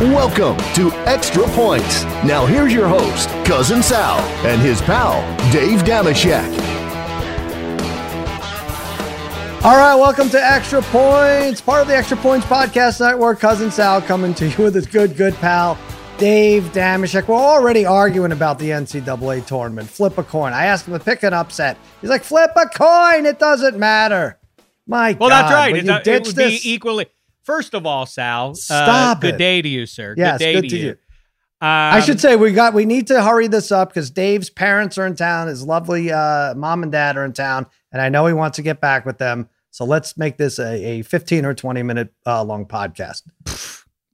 Welcome to Extra Points. Now here's your host, Cousin Sal, and his pal, Dave Dameshek. All right, welcome to Extra Points, part of the Extra Points Podcast Network. Cousin Sal coming to you with his good, good pal, Dave Dameshek. We're already arguing about the NCAA tournament. Flip a coin. I asked him to pick an upset. He's like, flip a coin. It doesn't matter. My well, God. that's right. It's you it would this, be equally. First of all, Sal, uh, Stop good it. day to you, sir. Yes, good day good to, to you. you. Um, I should say we got we need to hurry this up because Dave's parents are in town. His lovely uh, mom and dad are in town, and I know he wants to get back with them. So let's make this a, a 15 or 20 minute uh, long podcast.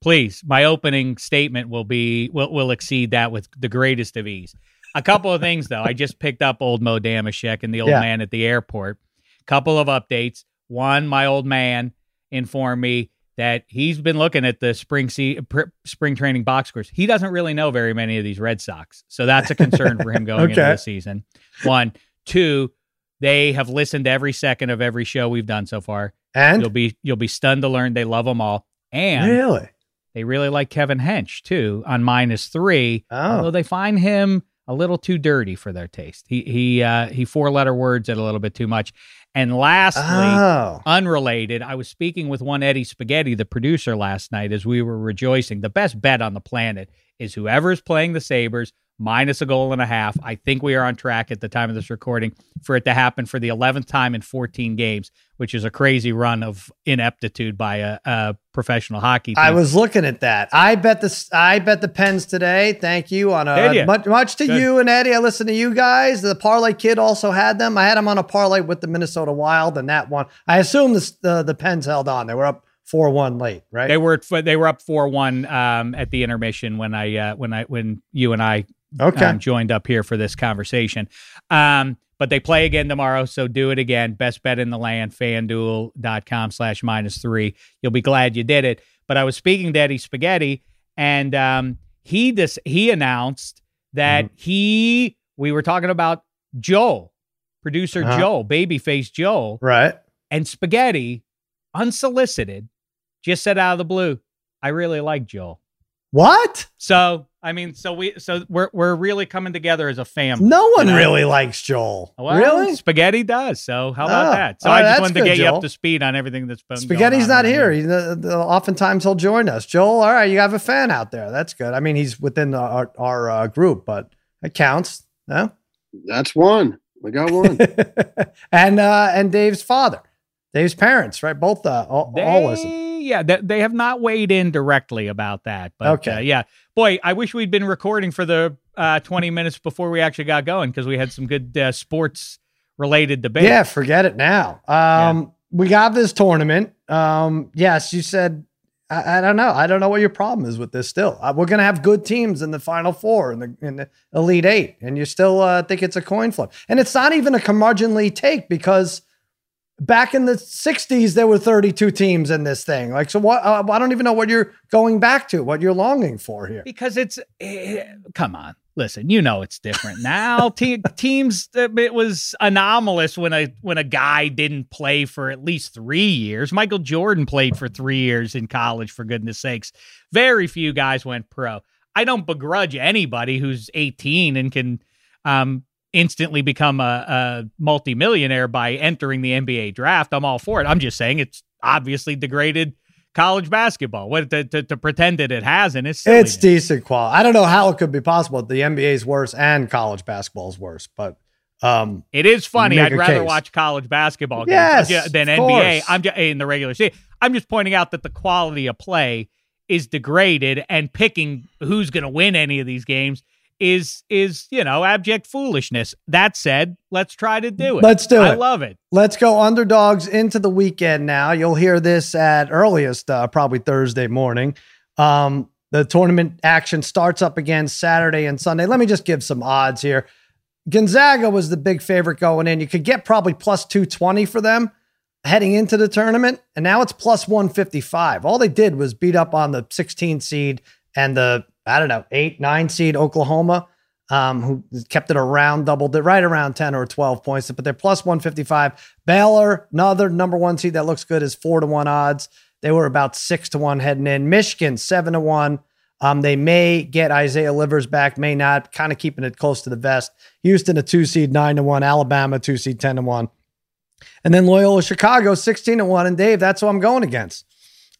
please. My opening statement will be will will exceed that with the greatest of ease. A couple of things though. I just picked up old Mo Dameshek and the old Yeah. man at the airport. Couple of updates. One, my old man informed me that he's been looking at the spring se- pr- spring training box scores. He doesn't really know very many of these Red Sox, so that's a concern for him going into the season. One, two, they have listened to every second of every show we've done so far. And You'll be you'll be stunned to learn they love them all, and really, they really like Kevin Hench too on minus three. Although oh, they find him a little too dirty for their taste. He he uh, he four letter words it a little bit too much. And lastly, oh, unrelated, I was speaking with one Eddie Spaghetti, the producer, last night as we were rejoicing. The best bet on the planet is whoever is playing the Sabres minus a goal and a half. I think we are on track at the time of this recording for it to happen for the 11th time in 14 games, which is a crazy run of ineptitude by a, a professional hockey team. I was looking at that. I bet the I bet the Pens today. Thank you on a ya? much, much to Good. you and Eddie. I listened to you guys. The parlay kid also had them. I had them on a parlay with the Minnesota Wild, and that one. I assume the the, the Pens held on. They were up four one late, right? They were they were up four one um, at the intermission when I uh, when I when you and I okay. um, joined up here for this conversation. Um, but they play again tomorrow, so do it again. Best bet in the land, fanduel.com slash minus three. You'll be glad you did it. But I was speaking to Eddie Spaghetti, and um, he dis- he announced that Mm-hmm. he we were talking about Joel, producer Uh-huh. Joel, babyface Joel, right. and Spaghetti, unsolicited, just said out of the blue, I really like Joel. What? So I mean, so we so we're we're really coming together as a family. No one You know? really likes Joel. Well, really? Spaghetti does. So how about Oh. that? So Oh, I just that's wanted to good, get you up to speed on everything that's been. going Spaghetti's on not around here. He, the, the- oftentimes he'll join us. Joel, all right, you have a fan out there. That's good. I mean, he's within the, our, our uh, group, but it counts. No? That's one. We got one. and uh, and Dave's father, Dave's parents, right? Both uh, all, They, all listen. yeah, they, they have not weighed in directly about that. But Okay. uh, yeah, boy, I wish we'd been recording for the uh, 20 minutes before we actually got going because we had some good uh, sports related debate. Yeah, forget it now. Um, We got this tournament. Um, yes, you said. I, I don't know. I don't know what your problem is with this. Still, uh, we're gonna have good teams in the final four in the in the elite eight, and you still uh, think it's a coin flip. And it's not even a curmudgeonly take because back in the '60s there were 32 teams in this thing. Like, so what? Uh, I don't even know what you're going back to. What you're longing for here. because it's eh, come on listen you know it's different now Te- teams it was anomalous when a when a guy didn't play for at least three years michael jordan played for three years in college for goodness sakes very few guys went pro i don't begrudge anybody who's 18 and can um instantly become a, a multimillionaire by entering the nba draft i'm all for it i'm just saying it's obviously degraded college basketball what to, to, to pretend that it hasn't it's silliness. It's decent quality. I don't know how it could be possible. The NBA is worse and college basketball is worse, but um, It is funny. I'd rather case. watch college basketball games Yes, than NBA. course. I'm just in the regular season. I'm just pointing out that the quality of play is degraded, and picking who's going to win any of these games is is you know abject foolishness. That said, let's try to do it. Let's do I it. love it. Let's go underdogs into the weekend now. You'll hear this at earliest, uh, probably Thursday morning. Um, the tournament action starts up again Saturday and Sunday. Let me just give some odds here. Gonzaga was the big favorite going in. You could get probably plus 220 for them heading into the tournament, and now it's plus 155. All they did was beat up on the 16 seed and the, I don't know, eight, nine seed Oklahoma. um, who kept it around double, right around 10 or 12 points, but they're plus 155. Baylor, another number one seed that looks good, is four to one odds. They were about six to one heading in. Michigan, seven to one. Um, they may get Isaiah Livers back, may not, kind of keeping it close to the vest. Houston, a two seed, nine to one. Alabama, two seed, 10 to one. And then Loyola Chicago, 16 to one. And Dave, that's who I'm going against.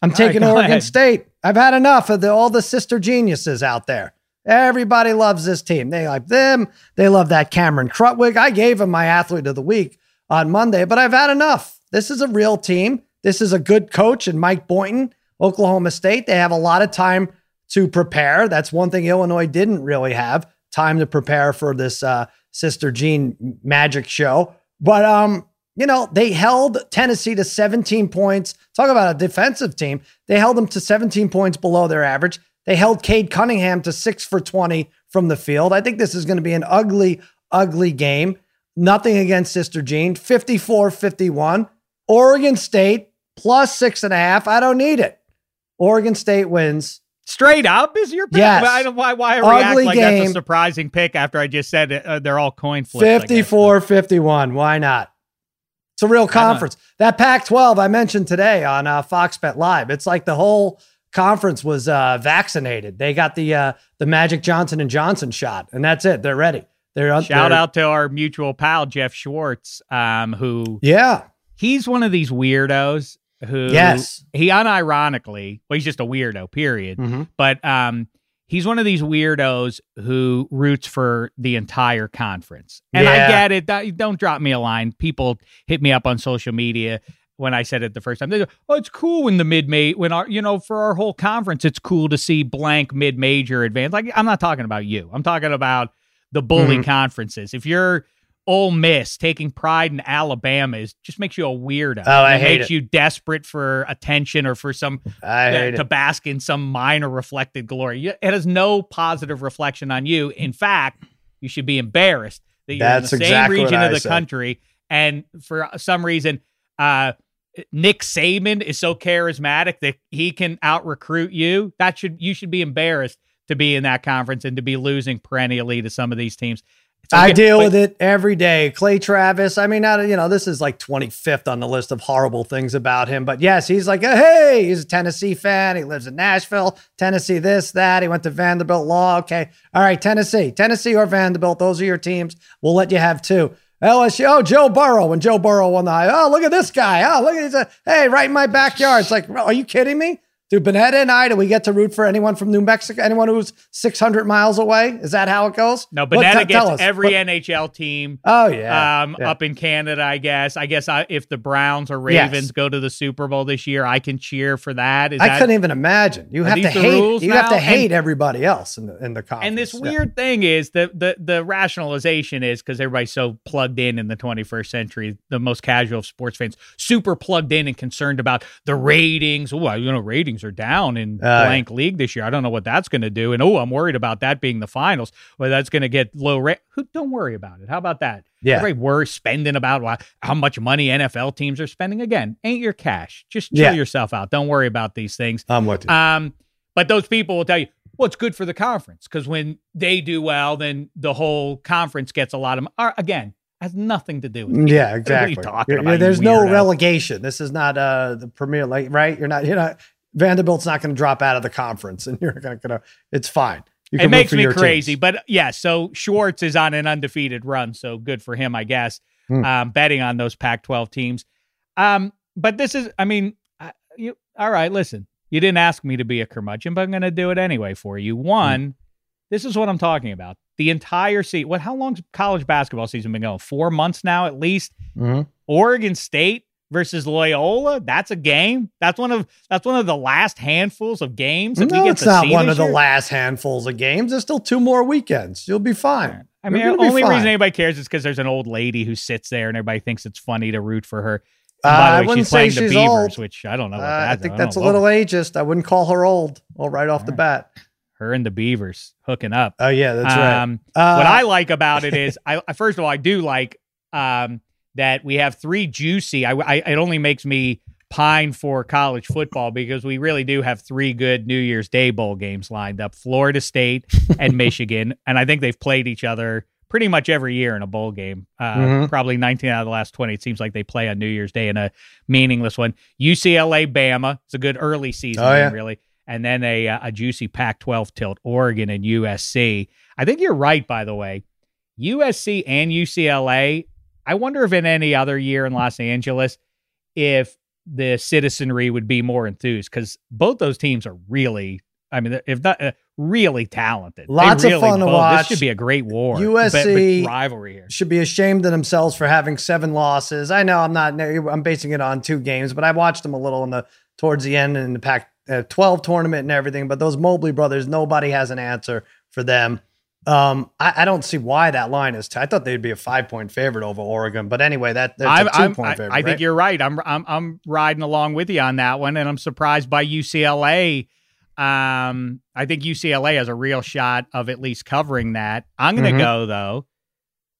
I'm taking right, Oregon ahead. State. I've had enough of the, all the sister geniuses out there. Everybody loves this team. They like them. They love that Cameron Krutwig. I gave him my athlete of the week on Monday, but I've had enough. This is a real team. This is a good coach and Mike Boynton, Oklahoma State. They have a lot of time to prepare. That's one thing Illinois didn't really have time to prepare for this uh, Sister Jean magic show. But um, you know, they held Tennessee to 17 points. Talk about a defensive team. They held them to 17 points below their average. They held Cade Cunningham to six for 20 from the field. I think this is going to be an ugly, ugly game. Nothing against Sister Jean. 54 51. Oregon State plus six and a half. I don't need it. Oregon State wins. Straight up is your pick. Yes. Why, why, why react like game. that's a surprising pick after I just said it, uh, they're all coin flips? 54 51. Why not? It's a real conference. That Pac 12 I mentioned today on uh, Fox Bet Live, it's like the whole conference was uh, vaccinated. They got the uh, the Magic Johnson and Johnson shot, and that's it. They're ready. They're shout they're, out to our mutual pal Jeff Schwartz, um, who yeah, he's one of these weirdos who yes he unironically well he's just a weirdo period, mm-hmm. but um he's one of these weirdos who roots for the entire conference. And yeah. I get it. Don't drop me a line. People hit me up on social media when I said it the first time. They go, "Oh, it's cool when the mid major when our you know for our whole conference, it's cool to see blank mid major advance." Like I'm not talking about you. I'm talking about the bully mm-hmm. conferences. If you're Ole Miss taking pride in Alabama is just makes you a weirdo. Oh, I it hate makes it. you desperate for attention or for some I hate to it. bask in some minor reflected glory. It has no positive reflection on you. In fact, you should be embarrassed that you're That's in the exactly same region of the said. country and for some reason uh, Nick Saban is so charismatic that he can out recruit you. That should you should be embarrassed to be in that conference and to be losing perennially to some of these teams. I deal with it every day. Clay Travis. I mean, not, you know, this is like 25th on the list of horrible things about him. But yes, he's like, hey, he's a Tennessee fan. He lives in Nashville, Tennessee, this, that. He went to Vanderbilt Law. Okay. All right, Tennessee, Tennessee or Vanderbilt. Those are your teams. We'll let you have two. LSU. Oh, Joe Burrow. When Joe Burrow won the high. Oh, look at this guy. Oh, look at he's a, hey, right in my backyard. It's like, are you kidding me? Do Bonetta and I, do we get to root for anyone from New Mexico? Anyone who's 600 miles away? Is that how it goes? No, Bonetta gets every what? NHL team. Oh, yeah. Um, yeah. Up in Canada, I guess. I guess I, if the Browns or Ravens Yes. go to the Super Bowl this year, I can cheer for that. Is I that, couldn't even imagine. You have to hate. You have to hate everybody else in the in the conference. And this Yeah. weird thing is the the the rationalization is because everybody's so plugged in in the 21st century, the most casual of sports fans, super plugged in and concerned about the ratings. Oh, you know, ratings are down in Uh, blank league this year. I don't know what that's going to do. And oh, I'm worried about that being the finals, where that's going to get low rate. Don't worry about it. How about that? Yeah. Everybody worries spending about how much money NFL teams are spending. Again, ain't your cash. Just chill Yeah. yourself out. Don't worry about these things. I'm with you. Um, but those people will tell you, well, it's good for the conference because when they do well, then the whole conference gets a lot of. Uh, again, has nothing to do with. it. yeah, are exactly. talking You're- about, you there's no relegation. This is not uh the Premier League, right? You're not. You're not. Vanderbilt's not going to drop out of the conference, and you're going to. It's fine. You It makes me crazy, teams. but yeah. So Schwartz is on an undefeated run, so good for him, I guess. Hmm. Um, betting on those Pac-12 teams. Um, but this is, I mean, I, you all right? Listen, you didn't ask me to be a curmudgeon, but I'm going to do it anyway for you. One, this is what I'm talking about. The entire season. What? How long's college basketball season been going? Four months now, at least. Mhm. Oregon State versus Loyola. That's a game. That's one of that's one of the last handfuls of games that we No, get it's to not see one of the last handfuls of games. There's still two more weekends. You'll be fine. I mean, the only reason anybody cares is because there's an old lady who sits there and everybody thinks it's funny to root for her. Uh, by I the way, wouldn't she's playing say the she's Beavers, old. which I don't know. Uh, I think don't that's a little ageist. I wouldn't call her old. Well, right off the All bat. Her and the Beavers hooking up. Oh yeah, that's right. Um, Uh, what I like about it is, I I- first of all, I do like um, that we have three juicy. I, I it only makes me pine for college football because we really do have three good New Year's Day bowl games lined up: Florida State and Michigan, and I think they've played each other pretty much every year in a bowl game. Uh, mm-hmm. Probably 19 out of the last 20. It seems like they play on New Year's Day in a meaningless one. UCLA, Bama. It's a good early season, oh, yeah. really. And then a, uh, a juicy Pac 12 tilt, Oregon and USC. I think you're right, by the way. USC and UCLA. I wonder if in any other year in Los Angeles, if the citizenry would be more enthused because both those teams are really I mean, if not uh, really talented, lots really of fun both, to watch. This should be a great war. USC rivalry here should be ashamed of themselves for having seven losses. I know I'm not. I'm basing it on two games, but I watched them a little in the towards the end in the Pac uh, 12 tournament and everything. But those Mobley brothers, nobody has an answer for them. Um, I, I, don't see why that line is. T- I thought they'd be a five point favorite over Oregon, but anyway, that that's a two point favorite. I, I right? think you're right. I'm I'm I'm riding along with you on that one, and I'm surprised by UCLA um, I think UCLA has a real shot of at least covering that. I'm going to mm-hmm. go though.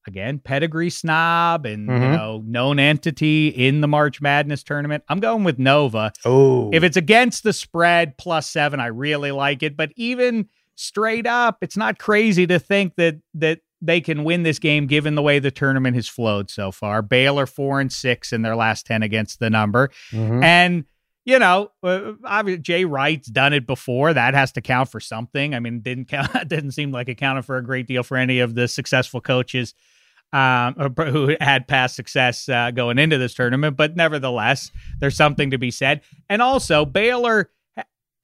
Again, pedigree snob and mm-hmm. you know known entity in the March Madness tournament. I'm going with Nova. Oh, if it's against the spread plus seven, I really like it. But even straight up, it's not crazy to think that that they can win this game given the way the tournament has flowed so far. Baylor four and six in their last ten against the number, mm-hmm. and you know, uh, Jay Wright's done it before. That has to count for something. I mean, didn't count. Didn't seem like it counted for a great deal for any of the successful coaches um, who had past success uh, going into this tournament. But nevertheless, there's something to be said. And also, Baylor.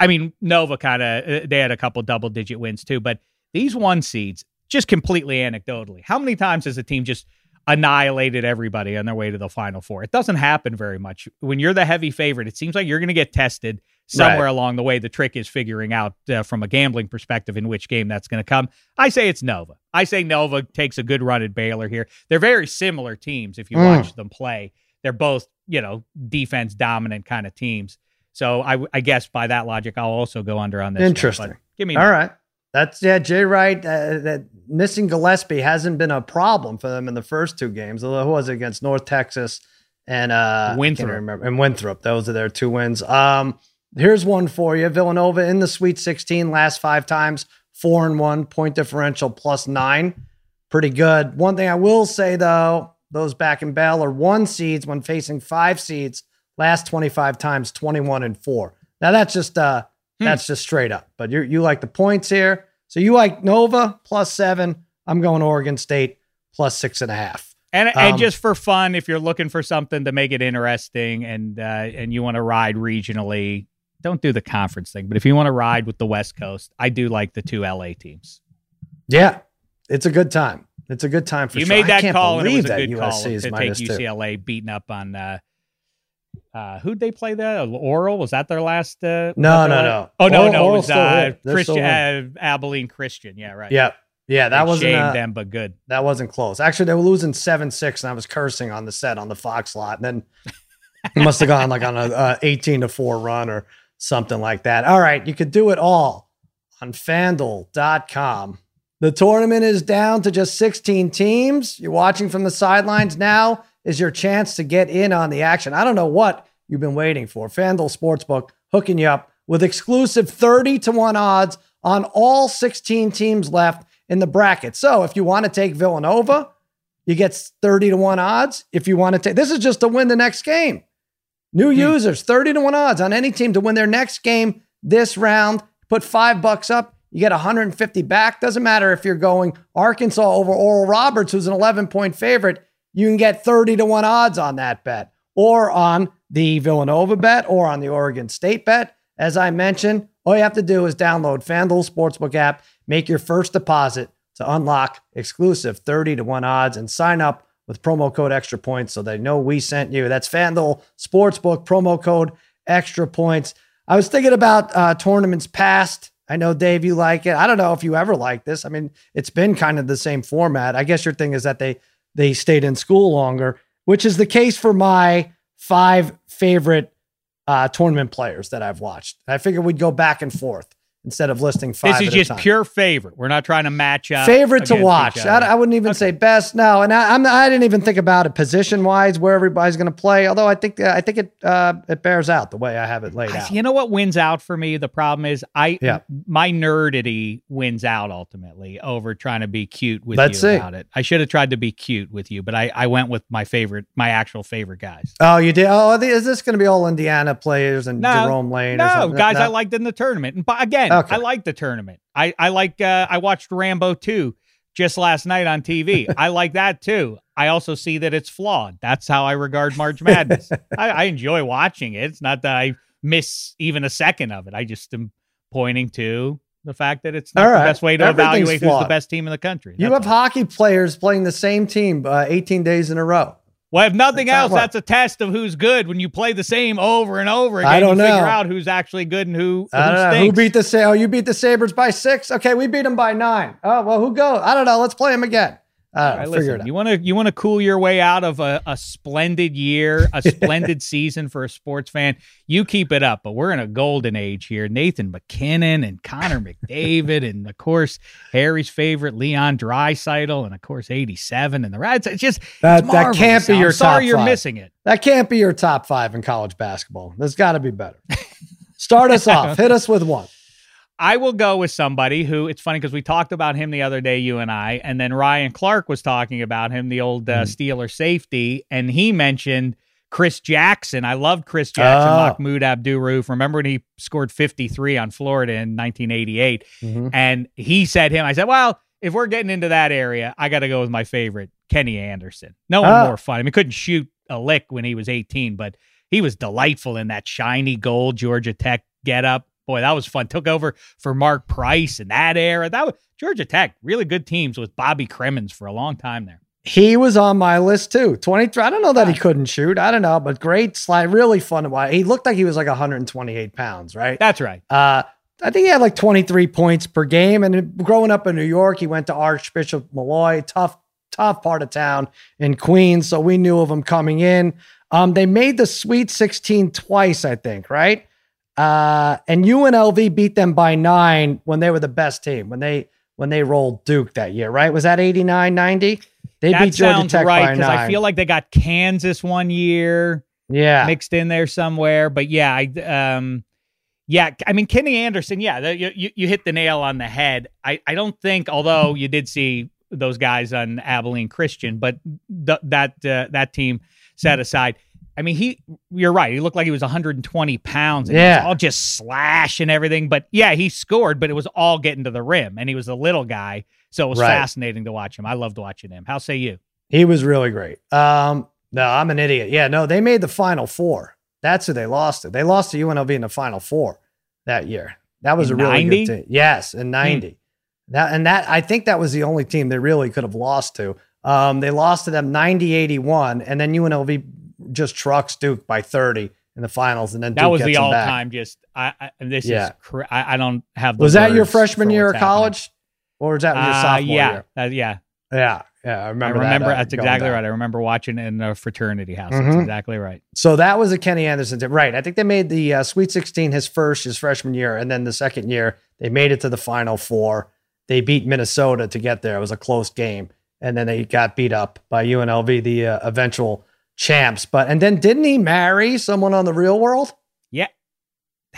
I mean, Nova kind of uh, they had a couple double digit wins too, but these one seeds, just completely anecdotally, how many times has a team just annihilated everybody on their way to the final four. It doesn't happen very much. When you're the heavy favorite, it seems like you're going to get tested somewhere right. along the way. The trick is figuring out uh, from a gambling perspective in which game that's going to come. I say it's Nova. I say Nova takes a good run at Baylor here. They're very similar teams if you mm. watch them play. They're both, you know, defense dominant kind of teams. So I, I guess by that logic, I'll also go under on this. Interesting. One, give me all right. That's yeah, Jay Wright. Uh, that missing Gillespie hasn't been a problem for them in the first two games. Although who was it against North Texas and uh, Winthrop? remember and Winthrop. Those are their two wins. Um, here's one for you: Villanova in the Sweet 16 last five times, four and one point differential plus nine, pretty good. One thing I will say though, those back in Bell are one seeds when facing five seeds. Last 25 times, 21 and four. Now that's just uh Hmm. That's just straight up. But you you like the points here. So you like Nova plus seven. I'm going Oregon State plus six and a half. And um, and just for fun, if you're looking for something to make it interesting and uh, and you want to ride regionally, don't do the conference thing. But if you want to ride with the West Coast, I do like the two LA teams. Yeah, it's a good time. It's a good time for you sure. made that call, and it was a good call to take UCLA two. beating up on uh, uh, who'd they play that? Oral was that their last? Uh, no, no, no. Oh no, Oral, no, it was uh, Christian uh, Abilene Christian. Yeah, right. Yeah, yeah. That was shame uh, them, but good. That wasn't close. Actually, they were losing seven six, and I was cursing on the set on the Fox lot, and then it must have gone like on a uh, eighteen to four run or something like that. All right, you could do it all on FanDuel.com. The tournament is down to just 16 teams. You're watching from the sidelines now is your chance to get in on the action. I don't know what you've been waiting for. FanDuel Sportsbook hooking you up with exclusive 30 to 1 odds on all 16 teams left in the bracket. So if you want to take Villanova, you get 30 to 1 odds. If you want to take this is just to win the next game. New hmm. users, 30 to 1 odds on any team to win their next game this round. Put 5 bucks up, you get 150 back. Doesn't matter if you're going Arkansas over Oral Roberts who's an 11 point favorite you can get 30 to 1 odds on that bet or on the Villanova bet or on the Oregon State bet. As I mentioned, all you have to do is download FanDuel Sportsbook app, make your first deposit to unlock exclusive 30 to 1 odds and sign up with promo code extra points so they know we sent you. That's FanDuel Sportsbook promo code extra points. I was thinking about uh, tournaments past. I know, Dave, you like it. I don't know if you ever like this. I mean, it's been kind of the same format. I guess your thing is that they they stayed in school longer, which is the case for my five favorite uh, tournament players that I've watched. I figured we'd go back and forth instead of listing five. This is just pure favorite. We're not trying to match up. Favorite to watch. I, I, wouldn't even okay. say best. No, and I, I'm I didn't even think about it position wise where everybody's going to play. Although I think I think it uh, it bears out the way I have it laid out. You know what wins out for me? The problem is I yeah. my nerdity wins out ultimately over trying to be cute with Let's you see. about it. I should have tried to be cute with you, but I I went with my favorite, my actual favorite guys. Oh, you did. Oh, is this going to be all Indiana players and no, Jerome Lane? No, guys, no? I liked in the tournament. And again, okay. I like the tournament. I I like uh, I watched Rambo 2 just last night on TV. I like that too. I also see that it's flawed. That's how I regard March Madness. I, I, enjoy watching it. It's not that I miss even a second of it. I just am pointing to the fact that it's not right. the best way to evaluate flawed. who's the best team in the country. That's you have all. hockey players playing the same team uh, 18 days in a row. Well, if nothing that's else, that's a test of who's good when you play the same over and over again. I don't know. Figure out who's actually good and who. I don't who, know. who beat the Sa- Oh, you beat the Sabres by six. Okay, we beat them by nine. Oh well, who goes? I don't know. Let's play them again. Uh, right, listen, you want to you want to cool your way out of a, a splendid year, a splendid season for a sports fan. You keep it up, but we're in a golden age here. Nathan MacKinnon and Connor McDavid, and of course Harry's favorite Leon Draisaitl, and of course eighty seven and the Reds. It's just that, it's that can't be your. I'm sorry, you're missing it. That can't be your top five in college basketball. There's got to be better. Start us off. Hit us with one. I will go with somebody who it's funny because we talked about him the other day, you and I, and then Ryan Clark was talking about him, the old uh, mm. Steeler safety, and he mentioned Chris Jackson. I loved Chris Jackson, oh. Mahmoud Abdul-Rauf. Remember when he scored 53 on Florida in 1988? Mm-hmm. And he said him, I said, well, if we're getting into that area, I got to go with my favorite, Kenny Anderson. No one oh. more fun. I mean, couldn't shoot a lick when he was 18, but he was delightful in that shiny gold Georgia Tech get up boy, that was fun. Took over for Mark Price in that era. That was Georgia Tech, really good teams with Bobby Cremins for a long time there. He was on my list too. 23. I don't know that he couldn't shoot. I don't know, but great slide. Really fun to watch. He looked like he was like 128 pounds, right? That's right. Uh, I think he had like 23 points per game. And growing up in New York, he went to Archbishop Molloy, tough, tough part of town in Queens. So we knew of him coming in. Um, they made the Sweet 16 twice, I think, right? Uh, and UNLV beat them by nine when they were the best team, when they when they rolled Duke that year, right? Was that 89 90? They that beat Georgia Tech right, because I feel like they got Kansas one year. Yeah. Mixed in there somewhere. But yeah, I um yeah, I mean Kenny Anderson, yeah, you, you, you hit the nail on the head. I, I don't think, although you did see those guys on Abilene Christian, but th- that uh, that team set aside I mean, he, you're right. He looked like he was 120 pounds. And yeah. all just slash and everything. But yeah, he scored, but it was all getting to the rim. And he was a little guy. So it was right. fascinating to watch him. I loved watching him. How say you? He was really great. Um, no, I'm an idiot. Yeah, no, they made the final four. That's who they lost to. They lost to UNLV in the final four that year. That was in a really 90? good team. Yes, in 90. Hmm. That and that I think that was the only team they really could have lost to. Um, they lost to them 90 81, and then UNLV just trucks Duke by 30 in the finals, and then that Duke was the all time. Just I, I this yeah. is cr- I, I, don't have. The Was that your freshman year of college, or was that your uh, sophomore yeah, year? Uh, yeah, yeah, yeah. I remember. I remember that, uh, that's exactly right. I remember watching in a fraternity house. Mm-hmm. That's exactly right. So that was a Kenny Anderson team, right? I think they made the uh, Sweet 16 his first his freshman year, and then the second year they made it to the Final Four. They beat Minnesota to get there. It was a close game, and then they got beat up by UNLV, the uh, eventual champs. But and then didn't he marry someone on the real world? Yeah.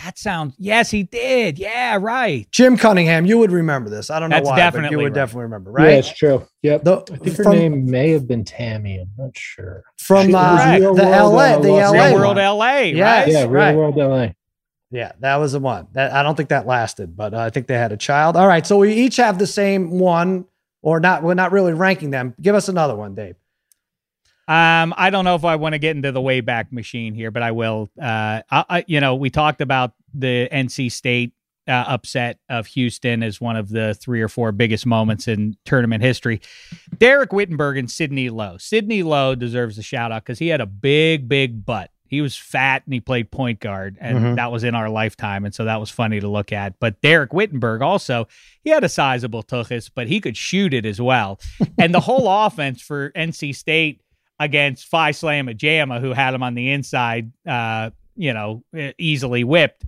That sounds yes, he did. Yeah, right. Jim Cunningham, you would remember this. I don't know That's why, but you would right. definitely remember, right? Yeah, it's true. Yep. The, I think her name may have been Tammy. I'm not sure. From uh, the LA, the LA, Real World LA, right? Yes, yeah, Real right. World LA. Yeah, that was the one. That I don't think that lasted, but uh, I think they had a child. All right, so we each have the same one, or not. We're not really ranking them. Give us another one, Dave. Um, I don't know if I want to get into the Wayback Machine here, but I will. Uh, I, I, you know, we talked about the NC State uh, upset of Houston as one of the three or four biggest moments in tournament history. Dereck Whittenburg and Sidney Lowe. Sidney Lowe deserves a shout out because he had a big, big butt. He was fat and he played point guard, and mm-hmm. that was in our lifetime, and so that was funny to look at. But Dereck Whittenburg also, he had a sizable tuchus, but he could shoot it as well. and the whole offense for NC State against Phi Slama Jama, who had him on the inside, uh, you know, easily whipped.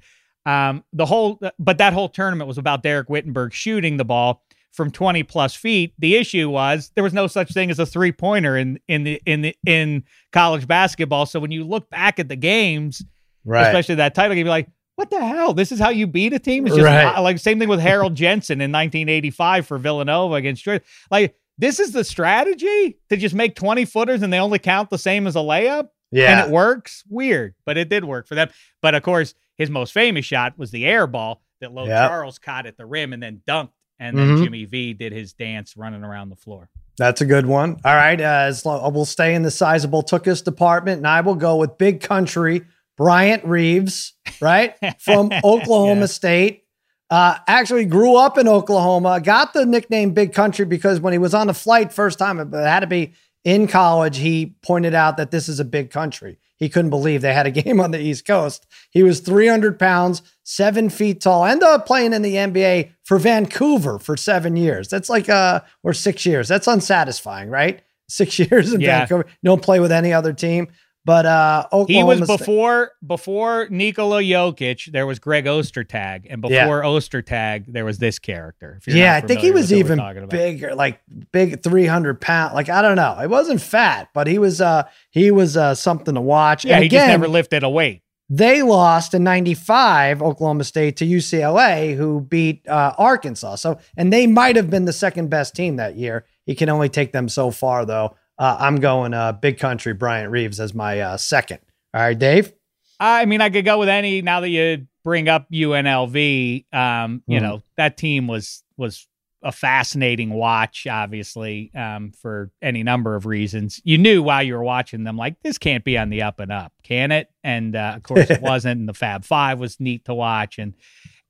Um, the whole, but that whole tournament was about Dereck Whittenburg shooting the ball from 20 plus feet. The issue was there was no such thing as a three pointer in in the in the in college basketball. So when you look back at the games, right. especially that title game, you're like, what the hell? This is how you beat a team? It's just right. like same thing with Harold Jensen in 1985 for Villanova against Georgia. Like this is the strategy to just make 20 footers and they only count the same as a layup. Yeah. And it works. Weird, but it did work for them. But of course, his most famous shot was the air ball that Low yep. Charles caught at the rim and then dunked and then mm-hmm. Jimmy V did his dance running around the floor. That's a good one. All right, uh, as long, we'll stay in the sizable tookus department, and I will go with Big Country Bryant Reeves, right from Oklahoma yeah. State. Uh, actually grew up in Oklahoma. Got the nickname Big Country because when he was on the flight first time, it had to be in college. He pointed out that this is a big country he couldn't believe they had a game on the East Coast. He was 300 pounds, seven feet tall, ended up playing in the NBA for Vancouver for seven years. That's like, uh, or six years. That's unsatisfying, right? Six years in yeah. Vancouver. don't play with any other team. But uh, Oklahoma he was before before Nikola Jokic. There was Greg Ostertag, and before yeah. Ostertag, there was this character. Yeah, I think he was even bigger, like big, three hundred pound. Like I don't know, he wasn't fat, but he was uh he was uh something to watch. Yeah, and he again, just never lifted a weight. They lost in '95, Oklahoma State to UCLA, who beat uh, Arkansas. So, and they might have been the second best team that year. He can only take them so far, though. Uh, I'm going uh, Big Country Bryant Reeves as my uh, second. All right, Dave. I mean, I could go with any. Now that you bring up UNLV, um, you mm. know that team was was a fascinating watch, obviously, um, for any number of reasons. You knew while you were watching them, like this can't be on the up and up, can it? And uh, of course, it wasn't. And the Fab Five was neat to watch, and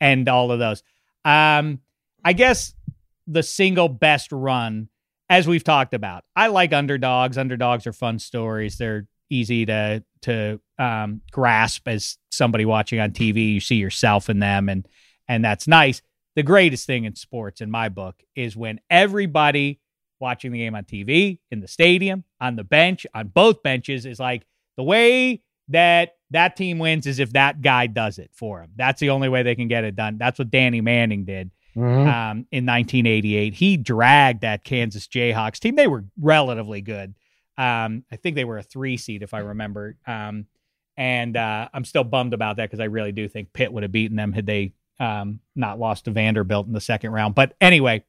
and all of those. Um, I guess the single best run as we've talked about, I like underdogs. Underdogs are fun stories. They're easy to to um, grasp as somebody watching on TV. You see yourself in them, and and that's nice. The greatest thing in sports, in my book, is when everybody watching the game on TV, in the stadium, on the bench, on both benches, is like the way that that team wins is if that guy does it for them. That's the only way they can get it done. That's what Danny Manning did mm-hmm. um, in 1988. He dragged that Kansas Jayhawks team. They were relatively good. Um, I think they were a three seed, if I remember. Um, and uh, I'm still bummed about that because I really do think Pitt would have beaten them had they um, not lost to Vanderbilt in the second round. But anyway,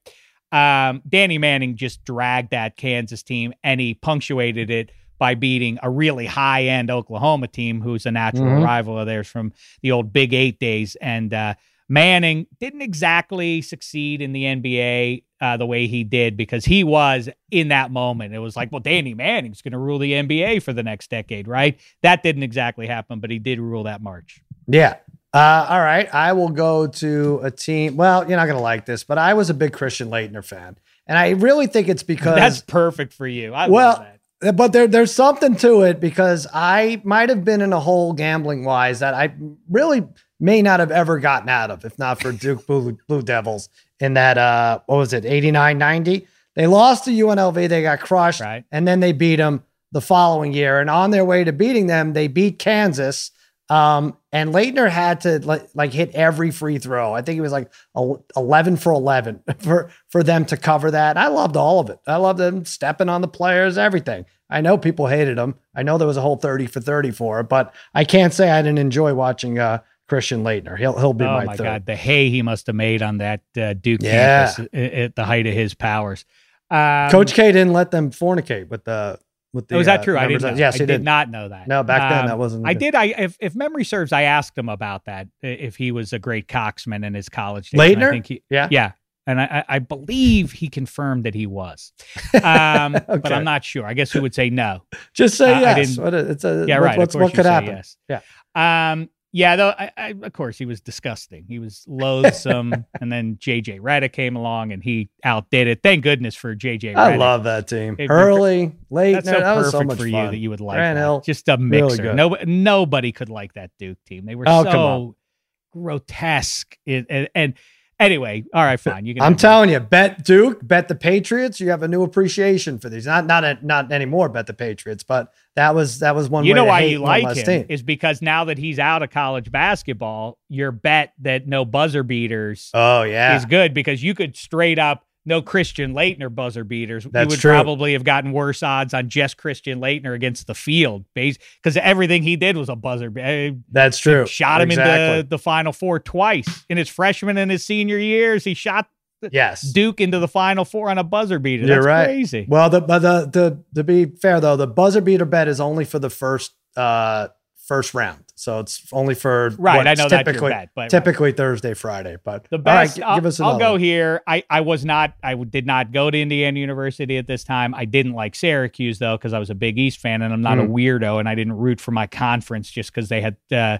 um, Danny Manning just dragged that Kansas team and he punctuated it by beating a really high end Oklahoma team who's a natural mm-hmm. rival of theirs from the old Big Eight days. And uh, Manning didn't exactly succeed in the NBA uh, the way he did because he was in that moment. It was like, well, Danny Manning's going to rule the NBA for the next decade, right? That didn't exactly happen, but he did rule that March. Yeah. Uh, all right. I will go to a team. Well, you're not going to like this, but I was a big Christian Laettner fan. And I really think it's because that's perfect for you. I well, but there, there's something to it because I might have been in a hole gambling wise that I really may not have ever gotten out of if not for Duke Blue, Blue Devils in that, uh, what was it, 89 90? They lost to UNLV, they got crushed, right. and then they beat them the following year. And on their way to beating them, they beat Kansas. Um, and Laettner had to like, like hit every free throw. I think it was like 11 for 11 for, for them to cover that. I loved all of it. I loved them stepping on the players, everything. I know people hated them. I know there was a whole 30 for 30 for it, but I can't say I didn't enjoy watching uh, Christian Laettner. He'll he'll be oh my, my third. God, the hay he must have made on that uh, Duke yeah. campus at the height of his powers. Um, Coach K didn't let them fornicate with the with the. Was oh, that uh, true? I didn't. Know. Yes, I he did, did not know that. No, back um, then that um, wasn't. I did. I if, if memory serves, I asked him about that. If he was a great coxman in his college days. Laettner, I think he, yeah, yeah. And I, I believe he confirmed that he was, um, okay. but I'm not sure. I guess he would say no. Just say uh, yes. What, it's a, yeah, right. What's, what could happen? Yes. Yeah. Um, yeah, though I, I, of course he was disgusting. He was loathsome, and then JJ Redick came along and he outdid it. Thank goodness for JJ. Redick. I love that team. It, Hurley, late. That's so that perfect so much for fun. you that you would like that. Just a mixer. Really no, nobody could like that Duke team. They were oh, so grotesque, it, and, and Anyway, all right, fine. You can. I'm telling you, bet Duke, bet the Patriots. You have a new appreciation for these. Not not a, not anymore. Bet the Patriots, but that was that was one. You know why you like him team. is because now that he's out of college basketball, your bet that no buzzer beaters. Oh yeah, is good because you could straight up no Christian Laettner buzzer beaters. That's you would true. probably have gotten worse odds on just Christian Laettner against the field, because everything he did was a buzzer. Eh, That's true. Shot him exactly. into the Final Four twice in his freshman and his senior years. He shot yes Duke into the Final Four on a buzzer beater. You're That's right. crazy. Well, the but the the to be fair though, the buzzer beater bet is only for the first uh first round. So it's only for right. I know typically, bet, but typically right. Thursday, Friday. But the best. Right, give us. I'll go here. I I was not. I did not go to Indiana University at this time. I didn't like Syracuse though because I was a Big East fan and I'm not mm. a weirdo and I didn't root for my conference just because they had uh,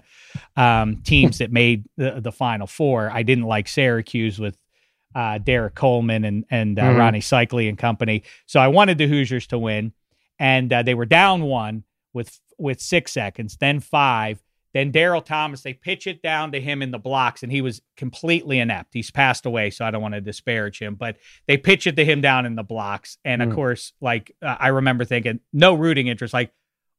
um, teams that made the, the Final Four. I didn't like Syracuse with uh, Derrick Coleman and and uh, mm. Rony Seikaly and company. So I wanted the Hoosiers to win, and uh, they were down one with with six seconds, then five then Daryl Thomas, they pitch it down to him in the blocks, and he was completely inept. He's passed away, so I don't want to disparage him, but they pitch it to him down in the blocks. And of mm. course, like uh, I remember thinking, no rooting interest, like,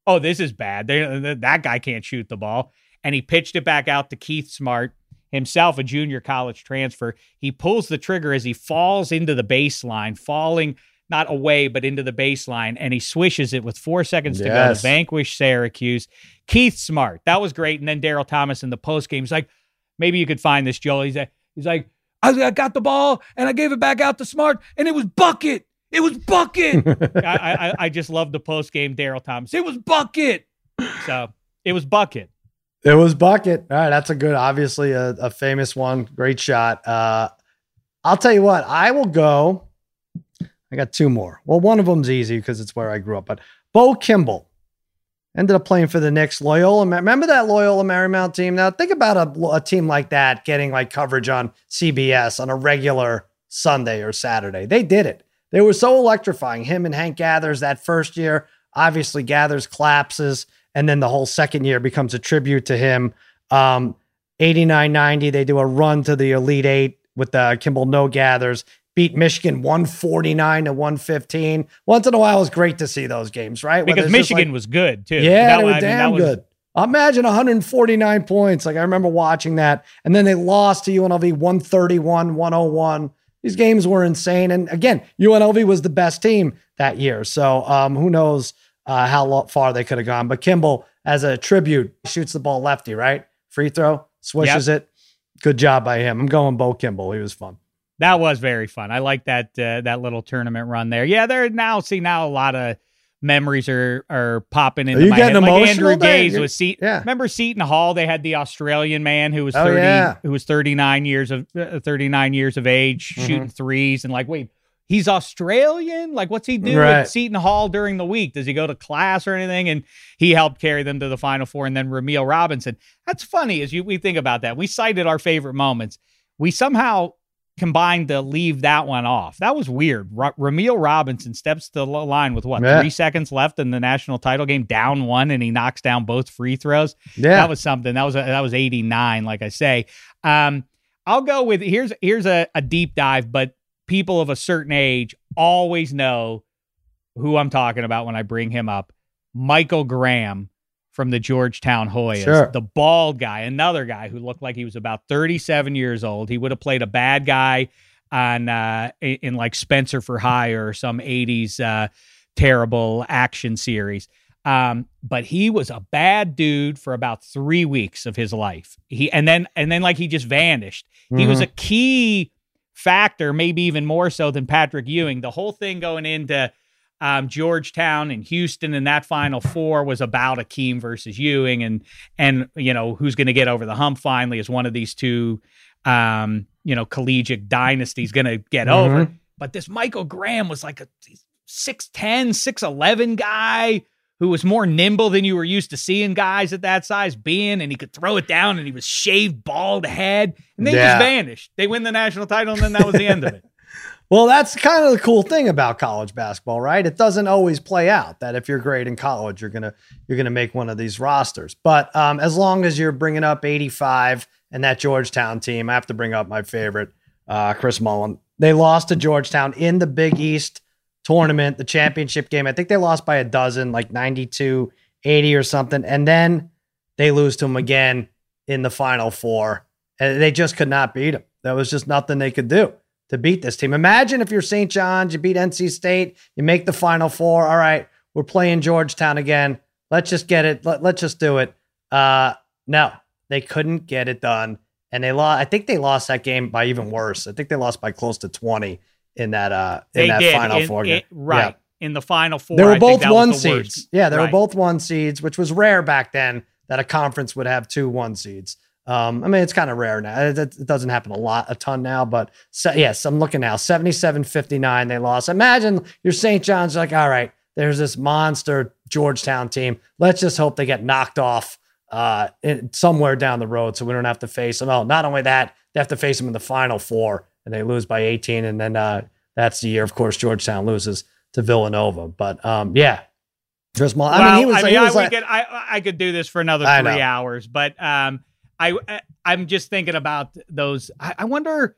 oh, this is bad. They, that guy can't shoot the ball. And he pitched it back out to Keith Smart, himself a junior college transfer. He pulls the trigger as he falls into the baseline, falling not away, but into the baseline, and he swishes it with four seconds to yes. go to vanquish Syracuse. Keith Smart, that was great. And then Daryl Thomas in the post game, he's like, maybe you could find this, Joel. He's like, he's like, I got the ball and I gave it back out to Smart, and it was bucket. It was bucket. I, I, I just love the post game Daryl Thomas. It was bucket. So it was bucket. It was bucket. All right, that's a good, obviously a, a famous one. Great shot. Uh, I'll tell you what, I will go I got two more. Well, one of them's easy because it's where I grew up. But Bo Kimble ended up playing for the Knicks. Loyola, remember that Loyola Marymount team? Now think about a, a team like that getting like coverage on CBS on a regular Sunday or Saturday. They did it. They were so electrifying. Him and Hank Gathers that first year, obviously Gathers collapses, and then the whole second year becomes a tribute to him. Um, 89 90, they do a run to the Elite Eight with the Kimble No Gathers beat Michigan 149 to 115. Once in a while, it's great to see those games, right? Because Michigan like, was good too. Yeah, that, they were I damn mean, good. Was... Imagine 149 points. Like I remember watching that. And then they lost to UNLV 131, 101. These games were insane. And again, UNLV was the best team that year. So um, who knows uh, how far they could have gone. But Kimble, as a tribute, shoots the ball lefty, right? Free throw, swishes yep. it. Good job by him. I'm going Bo Kimble. He was fun. That was very fun. I like that uh, that little tournament run there. Yeah, there now see now a lot of memories are are popping into my head. Like Andrew Gaze was Seton. Yeah. Remember Seton Hall? They had the Australian man who was oh, thirty, oh, yeah. who was thirty nine years of uh, thirty nine years of age, mm-hmm. shooting threes, and like, wait, he's Australian. Like, what's he do right. at Seton Hall during the week? Does he go to class or anything? And he helped carry them to the Final Four. And then Rumeal Robinson. That's funny as you we think about that. We cited our favorite moments. We somehow combined to leave that one off. That was weird. R- Rumeal Robinson steps to the line with what, yeah. three seconds left in the national title game, down one, and he knocks down both free throws. Yeah. That was something. That was a, that was 89, like I say. Um, I'll go with here's here's a, a deep dive, but people of a certain age always know who I'm talking about when I bring him up. Michael Graham from the Georgetown Hoyas. Sure. The bald guy, another guy who looked like he was about 37 years old. He would have played a bad guy on uh, in, like Spencer for Hire or some 80s uh, terrible action series. Um, but he was a bad dude for about three weeks of his life. He and then and then like he just vanished. Mm-hmm. He was mm-hmm. a key factor, maybe even more so than Patrick Ewing. The whole thing going into um, Georgetown and Houston and that Final Four was about Akeem versus Ewing and and you know who's going to get over the hump finally is one of these two um, you know collegiate dynasties going to get mm-hmm. over. But this Michael Graham was like a 6'10, 6'11 guy who was more nimble than you were used to seeing guys at that size being, and he could throw it down and he was shaved bald head and then yeah. just vanished. They win the national title and then that was the end of it. Well, that's kind of the cool thing about college basketball, right? It doesn't always play out that if you're great in college, you're gonna you're gonna make one of these rosters. But um, as long as you're bringing up 85 and that Georgetown team, I have to bring up my favorite uh, Chris Mullin. They lost to Georgetown in the Big East tournament, the championship game. I think they lost by a dozen, like 92 80 or something. And then they lose to them again in the final four. And they just could not beat them. There was just nothing they could do to beat this team. Imagine if you're St. John's, you beat NC State, you make the final four. All right, we're playing Georgetown again. Let's just get it. Let, us just do it. Uh, no, they couldn't get it done. And they lost. I think they lost that game by even worse. I think they lost by close to 20 in that uh in they that did. final in, four game. right. Yeah. In the final four. They were I both one seeds. worst. Yeah, they Right. were both one seeds, which was rare back then that a conference would have two one seeds. Um, I mean, it's kind of rare now. It, it doesn't happen a lot, a ton now, but so, yes, I'm looking now 77 59. They lost. Imagine you're St. John's, like, all right, there's this monster Georgetown team. Let's just hope they get knocked off uh, in, somewhere down the road so we don't have to face them. Oh, not only that, they have to face them in the final four and they lose by 18. And then uh, that's the year, of course, Georgetown loses to Villanova. But um, yeah, Chris Mullin. I mean, he was, he I, was we like, could, I, I could do this for another three hours, but um, I, I'm just thinking about those. I, I wonder,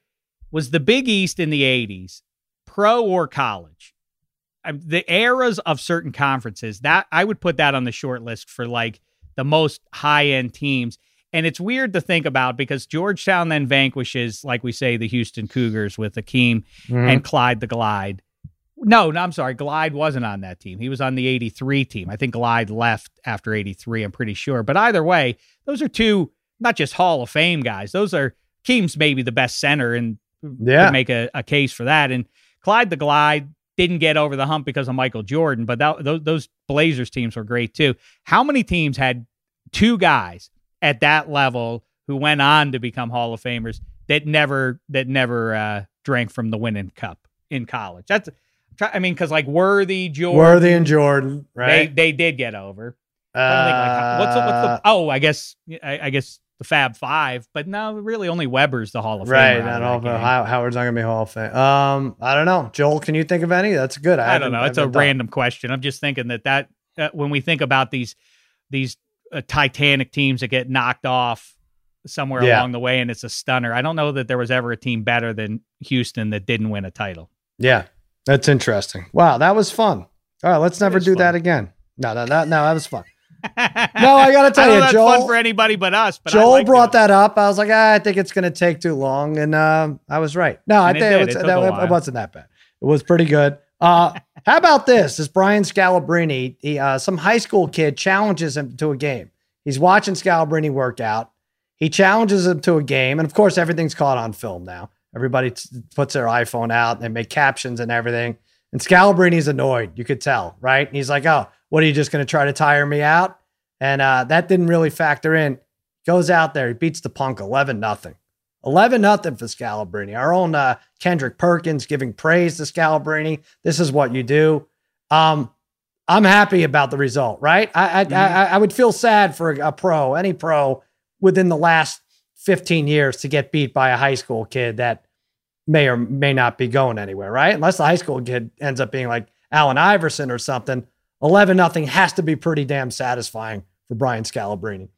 was the Big East in the '80s pro or college? Um, the eras of certain conferences that I would put that on the short list for like the most high end teams. And it's weird to think about because Georgetown then vanquishes, like we say, the Houston Cougars with Akeem Mhm. and Clyde the Glide. No, no, I'm sorry. Glide wasn't on that team. He was on the 83 team. I think Glide left after 83, I'm pretty sure. But either way, those are two, not just Hall of Fame guys. Those are Keem's maybe the best center and Yeah. make a, a case for that. And Clyde the Glide didn't get over the hump because of Michael Jordan, but that, those, those Blazers teams were great too. How many teams had two guys at that level who went on to become Hall of Famers that never that never uh, drank from the winning cup in college? That's I mean, because like Worthy, Jordan, Worthy and Jordan, right? they did get over. Think, like, what's the, what's Uh, the oh I guess I, I guess the Fab Five, but no, really only Webber's the Hall of Fame. right. I don't know that if gang. How, Howard's not gonna be Hall of Fame. Um, I don't know. Joel, can you think of any? That's good. I don't know. It's a thought. random question. I'm just thinking that that uh, when we think about these these uh, Titanic teams that get knocked off somewhere Yeah. along the way, and it's a stunner. I don't know that there was ever a team better than Houston that didn't win a title. Yeah, that's interesting. Wow, that was fun. All right, let's never do fun. that again. No, no, no, no, that was fun. No, I gotta tell I you, that's Joel- fun for anybody but us. But Joel brought it. that up. I was like, ah, I think it's going to take too long, and um, I was right. No, I And it think it, was, it, that, it, wasn't that bad. It was pretty good. Uh, how about this? This Brian Scalabrine, he, uh, some high school kid challenges him to a game. He's watching Scalabrine work out. He challenges him to a game, and of course, everything's caught on film now. Everybody t- puts their iPhone out. They make captions and everything. And Scalabrine's annoyed. You could tell, right? And he's like, "Oh, what are you just going to try to tire me out?" And uh, that didn't really factor in. Goes out there, he beats the punk 11 nothing. 11 nothing for Scalabrini. Our own uh, Kendrick Perkins giving praise to Scalabrini. This is what you do. Um, I'm happy about the result, right? I I, I I would feel sad for a pro, any pro within the last 15 years to get beat by a high school kid that may or may not be going anywhere, right? Unless the high school kid ends up being like Allen Iverson or something. 11 nothing has to be pretty damn satisfying for Brian Scalabrini.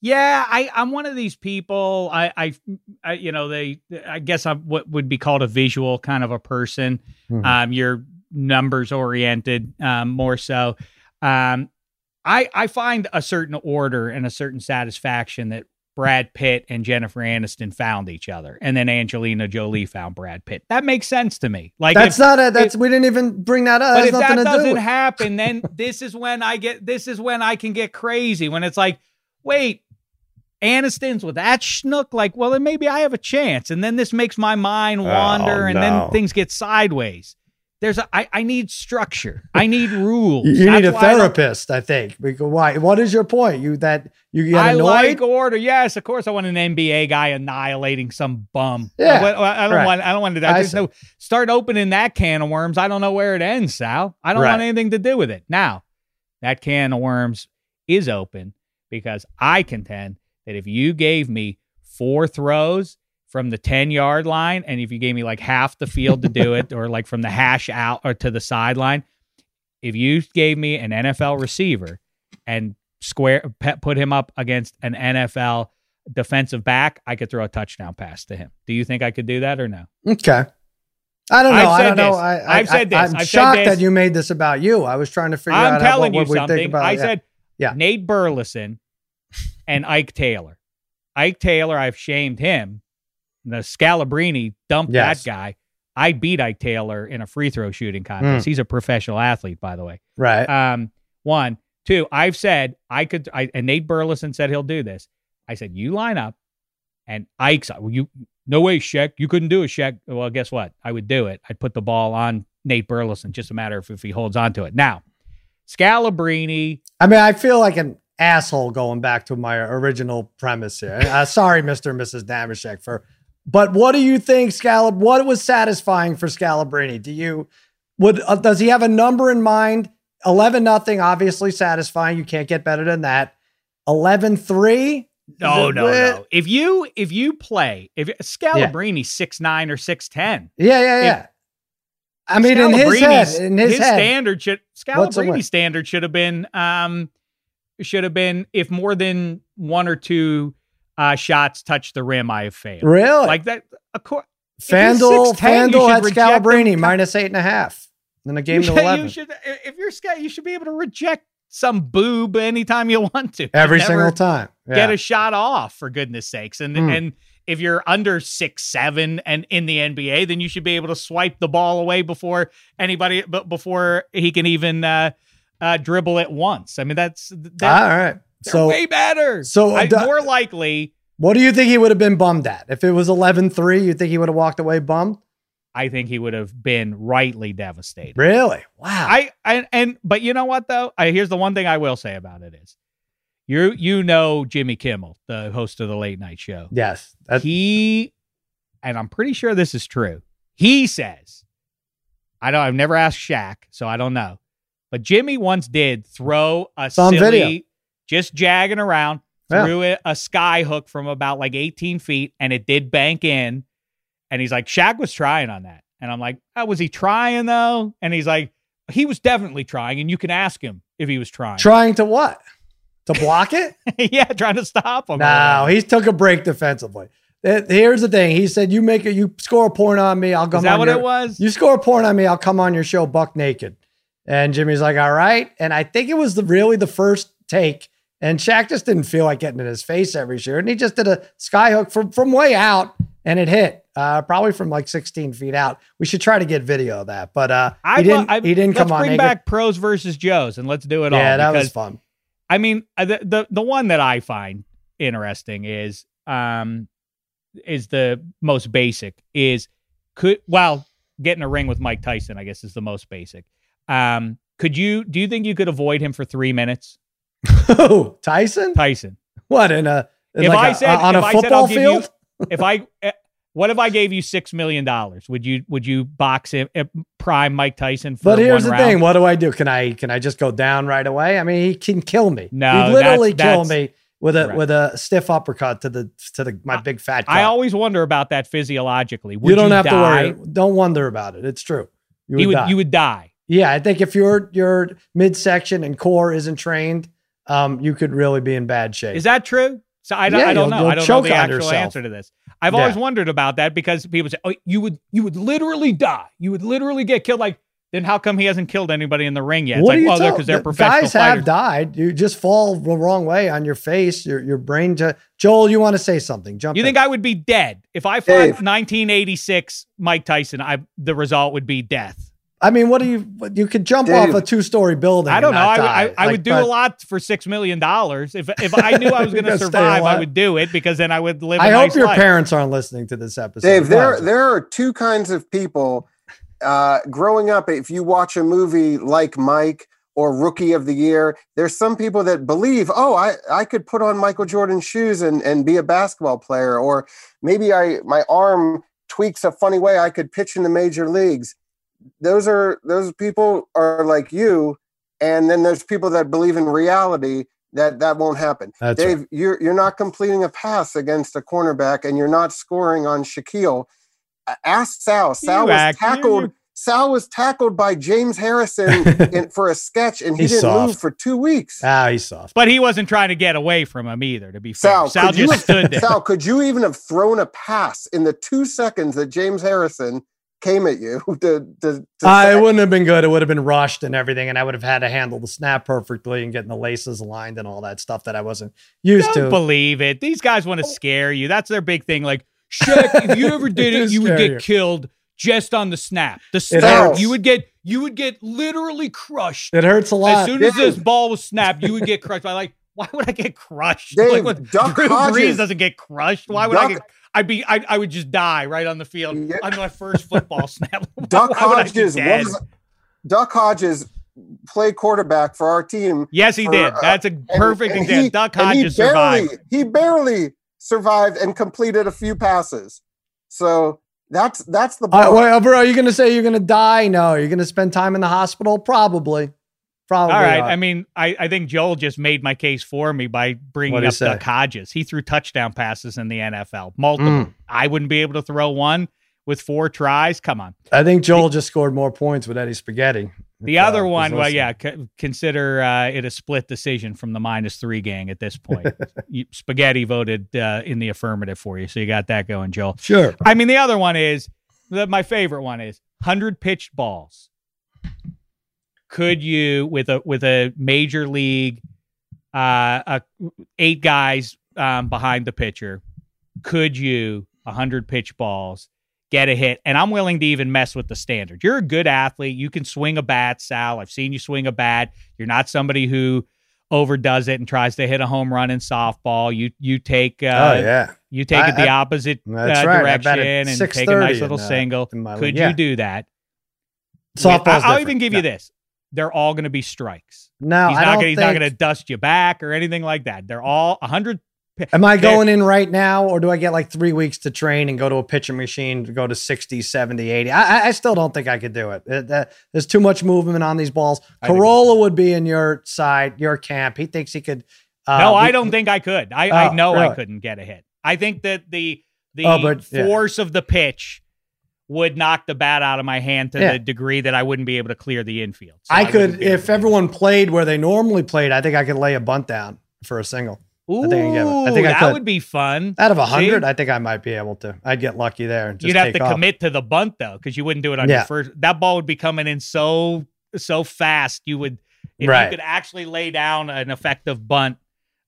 Yeah, I, I'm one of these people. I, I, I, you know, they. I guess I'm what would be called a visual kind of a person. Mhm. Um, you're numbers oriented, um, more so. Um, I, I find a certain order and a certain satisfaction that Brad Pitt and Jennifer Aniston found each other, and then Angelina Jolie found Brad Pitt. That makes sense to me. Like That's if- not a, that's, we didn't even bring that up. but if that doesn't with happen, then this is when I get this is when I can get crazy when it's like, wait, Aniston's with that schnook. Like, well, then maybe I have a chance, and then this makes my mind oh, wander, and Oh, no. then things get sideways. There's a I, I need structure. I need rules. You, you need a That's why I therapist, I, think. Why? What is your point? You that you get annoyed? I like order. Yes, of course. I want an NBA guy annihilating some bum. Yeah, I, I- don't right. want. I don't want to. I see. no start opening that can of worms. I don't know where it ends, Sal. I don't Right. want anything to do with it. Now, that can of worms is open because I contend that if you gave me four throws from the 10 yard line, and if you gave me like half the field to do it, or like from the hash out or to the sideline, if you gave me an NFL receiver and square put him up against an NFL defensive back, I could throw a touchdown pass to him. Do you think I could do that or no? Okay. I don't know. I've I don't know. this. I, I, I've said this. I, am I've said shocked that you made this about you. I was trying to figure I'm out telling what, you what something. I it. Said Yeah. Nate Burleson and Ike Taylor. Ike Taylor, I've shamed him. The Scalabrini dumped Yes. that guy. I beat Ike Taylor in a free throw shooting contest. Hmm. He's a professional athlete, by the way. right. Um, one, two. I've said I could. I and Nate Burleson said he'll do this. I said you line up, and Ike's. Well, you no way, Sheck. You couldn't do it, Sheck. Well, guess what? I would do it. I'd put the ball on Nate Burleson. Just a matter of if he holds on to it. Now, Scalabrini. I mean, I feel like an asshole going back to my original premise here. Uh, sorry, Mr. and Mrs. Dameshek, for. But what do you think, Scalab? What was satisfying for Scalabrini? Do you would uh, does he have a number in mind? Eleven nothing, obviously satisfying. You can't get better than that. 11-3? No, it no, lit? no. If you if you play if Scalabrini six nine or six ten. Yeah, yeah, yeah. I mean, in his head, in his, head, standard should? Scalabrini's standard should have been um should have been if more than one or two uh shots touch the rim, I have failed. really Like that. Of course, 6'10", FanDuel had Scalabrini minus eight and a half in the game you, to eleven. you should if you're Scal, you should be able to reject some boob anytime you want to. Every single time. Get a shot off for goodness sakes. And Hmm. and if you're under six seven and in the NBA, then you should be able to swipe the ball away before anybody, but before he can even uh, uh, dribble it once. I mean, that's that, All right. They're So, way better. so, I, more likely, what do you think he would have been bummed at? If it was 11 3, you think he would have walked away bummed? I think he would have been rightly devastated. Really? Wow. I, I and but you know what though? I here's the one thing I will say about it is you you know Jimmy Kimmel, the host of the late night show. yes. He and I'm pretty sure this is true. He says, I don't I've never asked Shaq, so I don't know. But Jimmy once did throw a on silly, video. Just jagging around, Yeah. threw a, a sky hook from about like 18 feet, and it did bank in. And he's like, Shaq was trying on that. And I'm like, oh, was he trying though? And he's like, he was definitely trying, and you can ask him if he was trying. trying to what? To block it? yeah, trying to stop him. no, he took a break defensively. Here's the thing. He said, "You make it. You score a point on me. I'll come Is that on what your, it was? You score a point on me. I'll come on your show buck naked." And Jimmy's like, "All right." And I think it was the really the first take. And Shaq just didn't feel like getting in his face every year. and he just did a skyhook from from way out, and it hit, uh, probably from like 16 feet out. We should try to get video of that, but uh, I he didn't. I, he didn't let's come on. bring naked. back pros versus Joes and let's do it yeah, all. Yeah, that was fun. I mean, uh, the, the the one that I find interesting is um is the most basic is could well getting a ring with Mike Tyson. I guess is the most basic. Um, could you do you think you could avoid him for three minutes, Who Tyson? Tyson? What in a in If like I a- said- on a if I said football I'll give you- field? If I eh, what if I gave you six million dollars? Would you would you box him eh, prime Mike Tyson for But here's the round? thing: what do I do? Can I can I just go down right away? I mean, he can kill me. No, he literally that's- kill that's- me with a Right. with a stiff uppercut to the to the my big fat. I always wonder about that physiologically. Would you don't have die? to worry. Don't wonder about it. It's true. You would, would die. you would die. yeah, I think if your your midsection and core isn't trained, um, you could really be in bad shape. Is that true? So I don't, Yeah, I don't know. I don't know the actual yourself. answer to this. I've Yeah. always wondered about that because people say, "Oh, you would you would literally die. You would literally get killed." Like, then how come he hasn't killed anybody in the ring yet? It's what like, do you well, tell? because they're the professional Guys fighters. have died. You just fall the wrong way on your face. Your your brain. To, Joel, you want to say something? Jump. You in. think I would be dead if I fought Dave. 1986 Mike Tyson? I the result would be death. I mean, what do you? You could jump Dave. off a two-story building. I don't know. I, would- I. I Like, would do but a lot for six million dollars if if I knew I was going to survive. I would do it because then I would live. a I hope nice your life. parents aren't listening to this episode. Dave, Go there there are two kinds of people. Uh, growing up, if you watch a movie like Mike or Rookie of the Year, there's some people that believe, oh, I, I could put on Michael Jordan's shoes and, and be a basketball player, or maybe I my arm tweaks a funny way, I could pitch in the major leagues. Those are those people are like you, and then there's people that believe in reality that that won't happen. That's Dave, right. you're you're not completing a pass against a cornerback, and you're not scoring on Shaquille. A- Ask Sal. Sal You was act- tackled. you- Sal was tackled by James Harrison in, for a sketch, and he He's didn't soft. move for two weeks. Ah, he's soft. But he wasn't trying to get away from him either, to be fair. Sal, Sal, could you just have, stood there. Sal, could you even have thrown a pass in the two seconds that James Harrison came at you to, to, to Uh, it wouldn't have been good. It would have been rushed and everything, and I would have had to handle the snap perfectly and getting the laces aligned and all that stuff that I wasn't used Don't to. believe it. These guys want to scare you. That's their big thing. Like, Shaq, if you ever did They it, you would get you. killed just on the snap. The It snap, you would get you would get literally crushed. It hurts a lot. As lot. soon as this ball was snapped, you would get crushed. by like, why would I get crushed? Dave, like, what, Duck Drew Hodges- Brees doesn't get crushed. Why would I get? I'd be. I, I would just die right on the field Yeah. on my first football snap. Duck Why would I be Hodges dead? was Duck Hodges played quarterback for our team. Yes, he for, did. uh, That's a and- perfect and example. he- Duck Hodges he barely, survived. He barely survived and completed a few passes. So that's that's the Uh, bar. well, bro, are you going to say you're going to die? No. You're going to spend time in the hospital? Probably. Probably. All right. not. I mean, I, I think Joel just made my case for me by bringing up? Duck Hodges. He threw touchdown passes in the NFL, multiple. Mm. I wouldn't be able to throw one with four tries. Come on. I think Joel just scored more points with Eddie Spaghetti. The uh, other he's one, well, yeah, c- consider uh, it a split decision from the minus three gang at this point. you, Spaghetti voted uh, in the affirmative for you, so you got that going, Joel. Sure. I mean, the other one is the, my favorite one is hundred pitched balls. Could you with a with a major league, uh, a, eight guys um, behind the pitcher? Could you hundred pitch balls get a hit? And I'm willing to even mess with the standard. You're a good athlete. You can swing a bat, Sal. I've seen you swing a bat. You're not somebody who overdoes it and tries to hit a home run in softball. You you take uh, oh, yeah. you take I- it the I- opposite uh, right. Direction and take a nice little in, uh, single. in Could league. you Yeah. do that? Softball's I- I'll different. even give you this. They're all going to be strikes. No, he's I not don't gonna, he's not going to dust you back or anything like that. They're all 100 Am I going in right now, or do I get like three weeks to train and go to a pitching machine to go to 60, 70, 80? I, I- I still don't think I could do it. There's too much movement on these balls. I Carolla would be in your side, your camp. He thinks he could. Uh, No, I don't think I could. I, I Oh, know I couldn't get a hit. I think that the the Oh, but, yeah. force of the pitch would knock the bat out of my hand to Yeah. the degree that I wouldn't be able to clear the infield. So I wouldn't could, if everyone played where they normally played, I think I could lay a bunt down for a single. Ooh, I think I. I think I that could. would be fun. Out of a hundred? I think I might be able to. I'd get lucky there. And just You'd have to off. commit to the bunt though, because you wouldn't do it on your first. That ball would be coming in so so fast. You would if Right. you could actually lay down an effective bunt.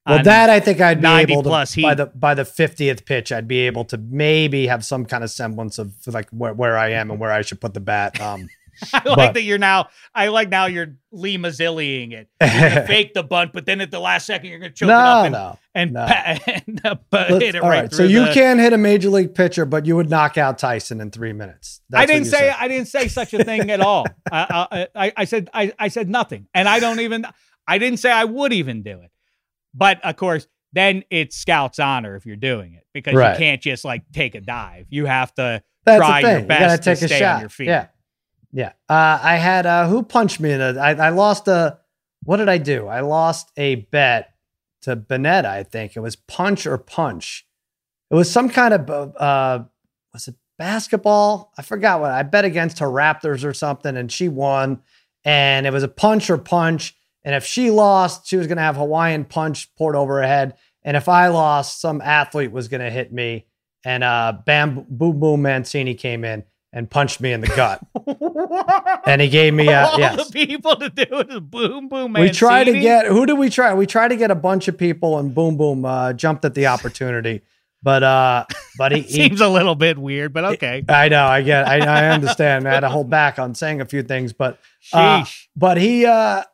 Well, that I think I'd be able to plus by the by the fiftieth pitch, I'd be able to maybe have some kind of semblance of like where, where I am and where I should put the bat. Um, I like but- that you're now. I like now you're Lee Mazzilliing it. Fake the bunt, but then at the last second you're gonna choke it up and, no. and, no. pa- and uh, hit it right, so you the- can't hit a major league pitcher, but you would knock out Tyson in three minutes. That's I didn't say said. I didn't say such a thing at all. I, I, I, I said I, I said nothing, and I don't even. I didn't say I would even do it. But of course, then it's scout's honor if you're doing it because Right. you can't just like take a dive. You have to That's try your best you a stay shot. on your feet. Yeah, yeah. Uh, I had uh, who punched me in a. I, I lost a. What did I do? I lost a bet to Bonetta. I think it was punch or punch. It was some kind of uh, was it basketball? I forgot what I bet against her Raptors or something, and she won. And it was a punch or punch. And if she lost, she was going to have Hawaiian punch poured over her head. And if I lost, some athlete was going to hit me. And uh, Bam Boom Boom Mancini came in and punched me in the gut. and he gave me a All yes. the people to do it is boom boom. We tried to get who did we try? We tried to get a bunch of people, and Boom Boom uh, jumped at the opportunity. But uh, but he, he Seems a little bit weird, but okay. I know, I get, I, I understand. I had to hold back on saying a few things, but uh, Sheesh. but he uh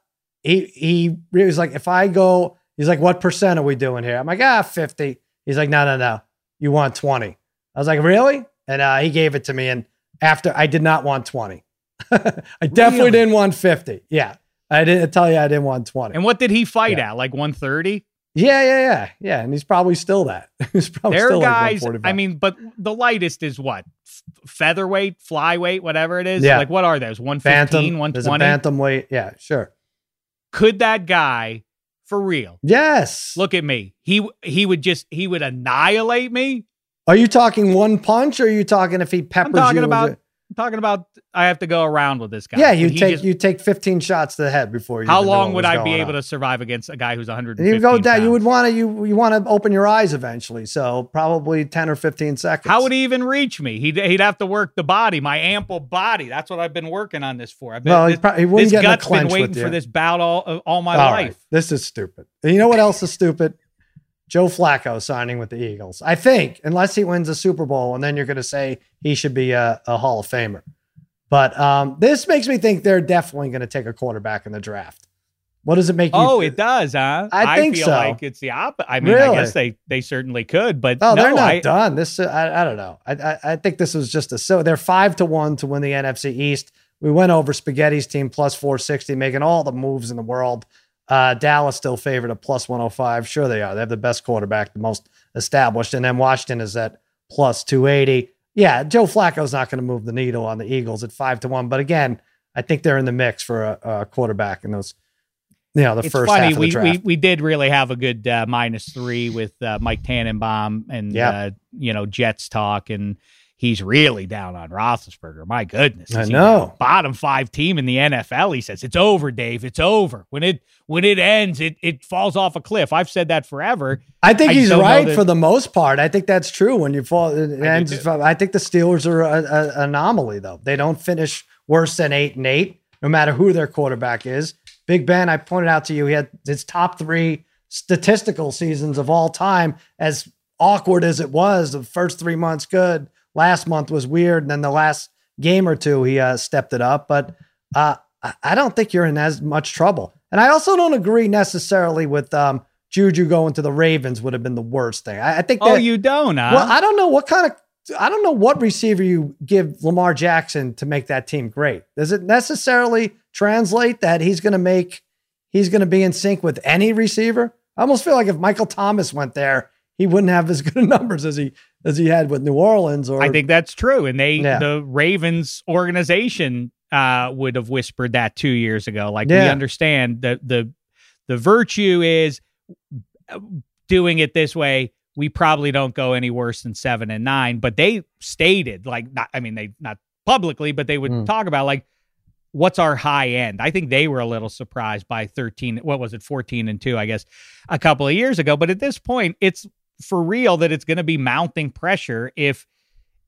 he he was like, if I go, he's like, what percent are we doing here? I'm like, ah, 50. He's like, no, no, no. You want 20. I was like, really? And uh, he gave it to me. And after I did not want 20. I definitely Really? didn't want 50. Yeah. I didn't tell you I didn't want 20. and what did he fight Yeah. at? Like 130? yeah, yeah, yeah. Yeah. And he's probably still that. he's probably There still guys. 145. I mean, but the lightest is what? Featherweight, flyweight, whatever it is. Yeah. Like what are those? 115, Bantam, there's a 120? weight. Yeah, sure. Could that guy, for real, Yes. look at me? He he would just he would annihilate me. Are you talking one punch or are you talking if he peppers I'm talking you? about talking about I have to go around with this guy. Yeah, you take just, you take 15 shots to the head before you. How long would I be able on. to survive against a guy who's 100? You go down. You would want to you you want to open your eyes eventually. So probably 10 or 15 seconds. How would he even reach me? He'd he'd have to work the body, my ample body. That's what I've been working on this for. I've been, well, this, probably, he wouldn't this get gut's been waiting for this bout all uh, all my all life. Right. This is stupid. And you know what else is stupid? Joe Flacco signing with the Eagles. I think, unless he wins a Super Bowl, and then you're going to say he should be a, a Hall of Famer. But um, this makes me think they're definitely going to take a quarterback in the draft. What does it make you? Oh, it does, huh? I think feel so. like it's the opposite. I mean, really? I guess they they certainly could, but oh, no, they're not I, done. This uh, I, I don't know. I, I, I think this was just a so they're five to one to win the NFC East. We went over Spaghetti's team plus four sixty, making all the moves in the world. Uh, Dallas still favored at plus 105. Sure, they are. They have the best quarterback, the most established. And then Washington is at plus 280. Yeah, Joe Flacco's not going to move the needle on the Eagles at five to one. But again, I think they're in the mix for a, a quarterback in those, you know, the it's first funny, half of we, the draft. We, we did really have a good uh, minus three with uh, Mike Tannenbaum and, yeah. uh, you know, Jets talk. And, he's really down on Roethlisberger. My goodness, I know. Bottom five team in the NFL. He says it's over, Dave. It's over. When it when it ends, it it falls off a cliff. I've said that forever. I think I he's right for the most part. I think that's true. When you fall, it I ends. I think the Steelers are an anomaly though. They don't finish worse than eight and eight, no matter who their quarterback is. Big Ben, I pointed out to you, he had his top three statistical seasons of all time. As awkward as it was, the first three months good last month was weird, and then the last game or two he uh, stepped it up. But uh, I don't think you're in as much trouble. And I also don't agree necessarily with um, Juju going to the Ravens would have been the worst thing. I, I think. Oh, that, oh, you don't? Huh? Well, I don't know what kind of. I don't know what receiver you give Lamar Jackson to make that team great. Does it necessarily translate that he's going to make he's going to be in sync with any receiver? I almost feel like if Michael Thomas went there, he wouldn't have as good numbers as he as he had with New Orleans. Or I think that's true, and they yeah. the Ravens organization uh, would have whispered that two years ago. Like yeah. we understand the the the virtue is uh, doing it this way. We probably don't go any worse than seven and nine, but they stated like not. I mean, they not publicly, but they would mm. talk about like what's our high end? I think they were a little surprised by 13, what was it, 14 and 2, I guess, a couple of years ago. But at this point, it's for real that it's going to be mounting pressure if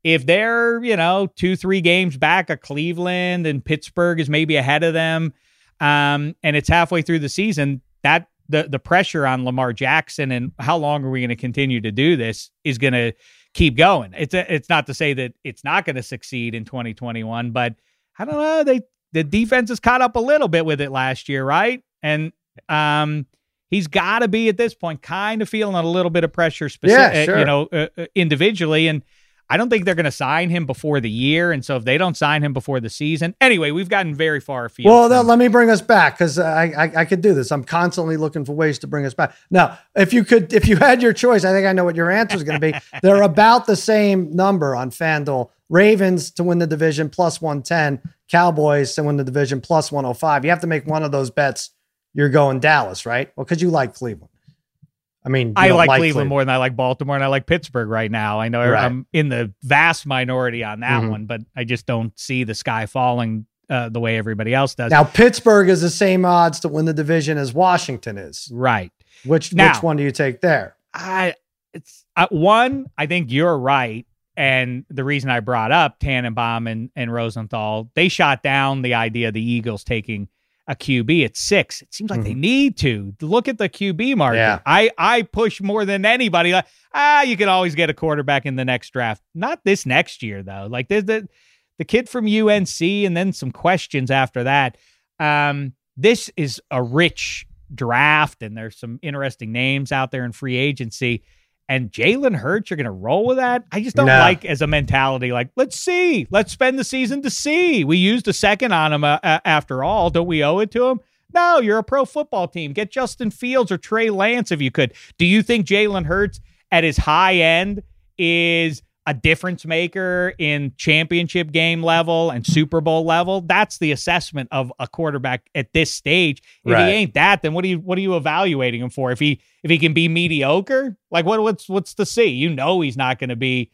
if they're you know two three games back of Cleveland and Pittsburgh is maybe ahead of them, um, and it's halfway through the season that the the pressure on Lamar Jackson and how long are we going to continue to do this is going to keep going. It's a, it's not to say that it's not going to succeed in 2021, but I don't know. They the defense has caught up a little bit with it last year, right? And um, he's got to be at this point kind of feeling a little bit of pressure, specific, yeah, sure. you know, uh, uh, individually. And I don't think they're going to sign him before the year. And so if they don't sign him before the season, anyway, we've gotten very far afield. Well, then, let me bring us back because I, I, I could do this. I'm constantly looking for ways to bring us back. Now, if you could, if you had your choice, I think I know what your answer is going to be. they're about the same number on FanDuel. Ravens to win the division plus 110, Cowboys to win the division plus 105. You have to make one of those bets you're going Dallas, right? Well, because you like Cleveland. I mean, I like, like Cleveland, Cleveland, more than I like Baltimore, and I like Pittsburgh right now. I know right. I'm in the vast minority on that mm-hmm. one, but I just don't see the sky falling uh, the way everybody else does. Now, Pittsburgh is the same odds to win the division as Washington is. Right. Which now, which one do you take there? I it's uh, one. I think you're right, and the reason I brought up Tannenbaum and and Rosenthal, they shot down the idea of the Eagles taking a QB at six. It seems like mm-hmm. they need to look at the QB market. Yeah. I I push more than anybody. Like ah, you can always get a quarterback in the next draft. Not this next year though. Like there's the the kid from UNC, and then some questions after that. Um, this is a rich draft, and there's some interesting names out there in free agency and Jalen Hurts, you're going to roll with that? I just don't no. like as a mentality, like, let's see, let's spend the season to see. We used a second on him uh, after all. Don't we owe it to him? No, you're a pro football team. Get Justin Fields or Trey Lance if you could. Do you think Jalen Hurts at his high end is a difference maker in championship game level and Super Bowl level. That's the assessment of a quarterback at this stage. If right. he ain't that, then what are you what are you evaluating him for? If he if he can be mediocre, like what what's what's to see? You know he's not going to be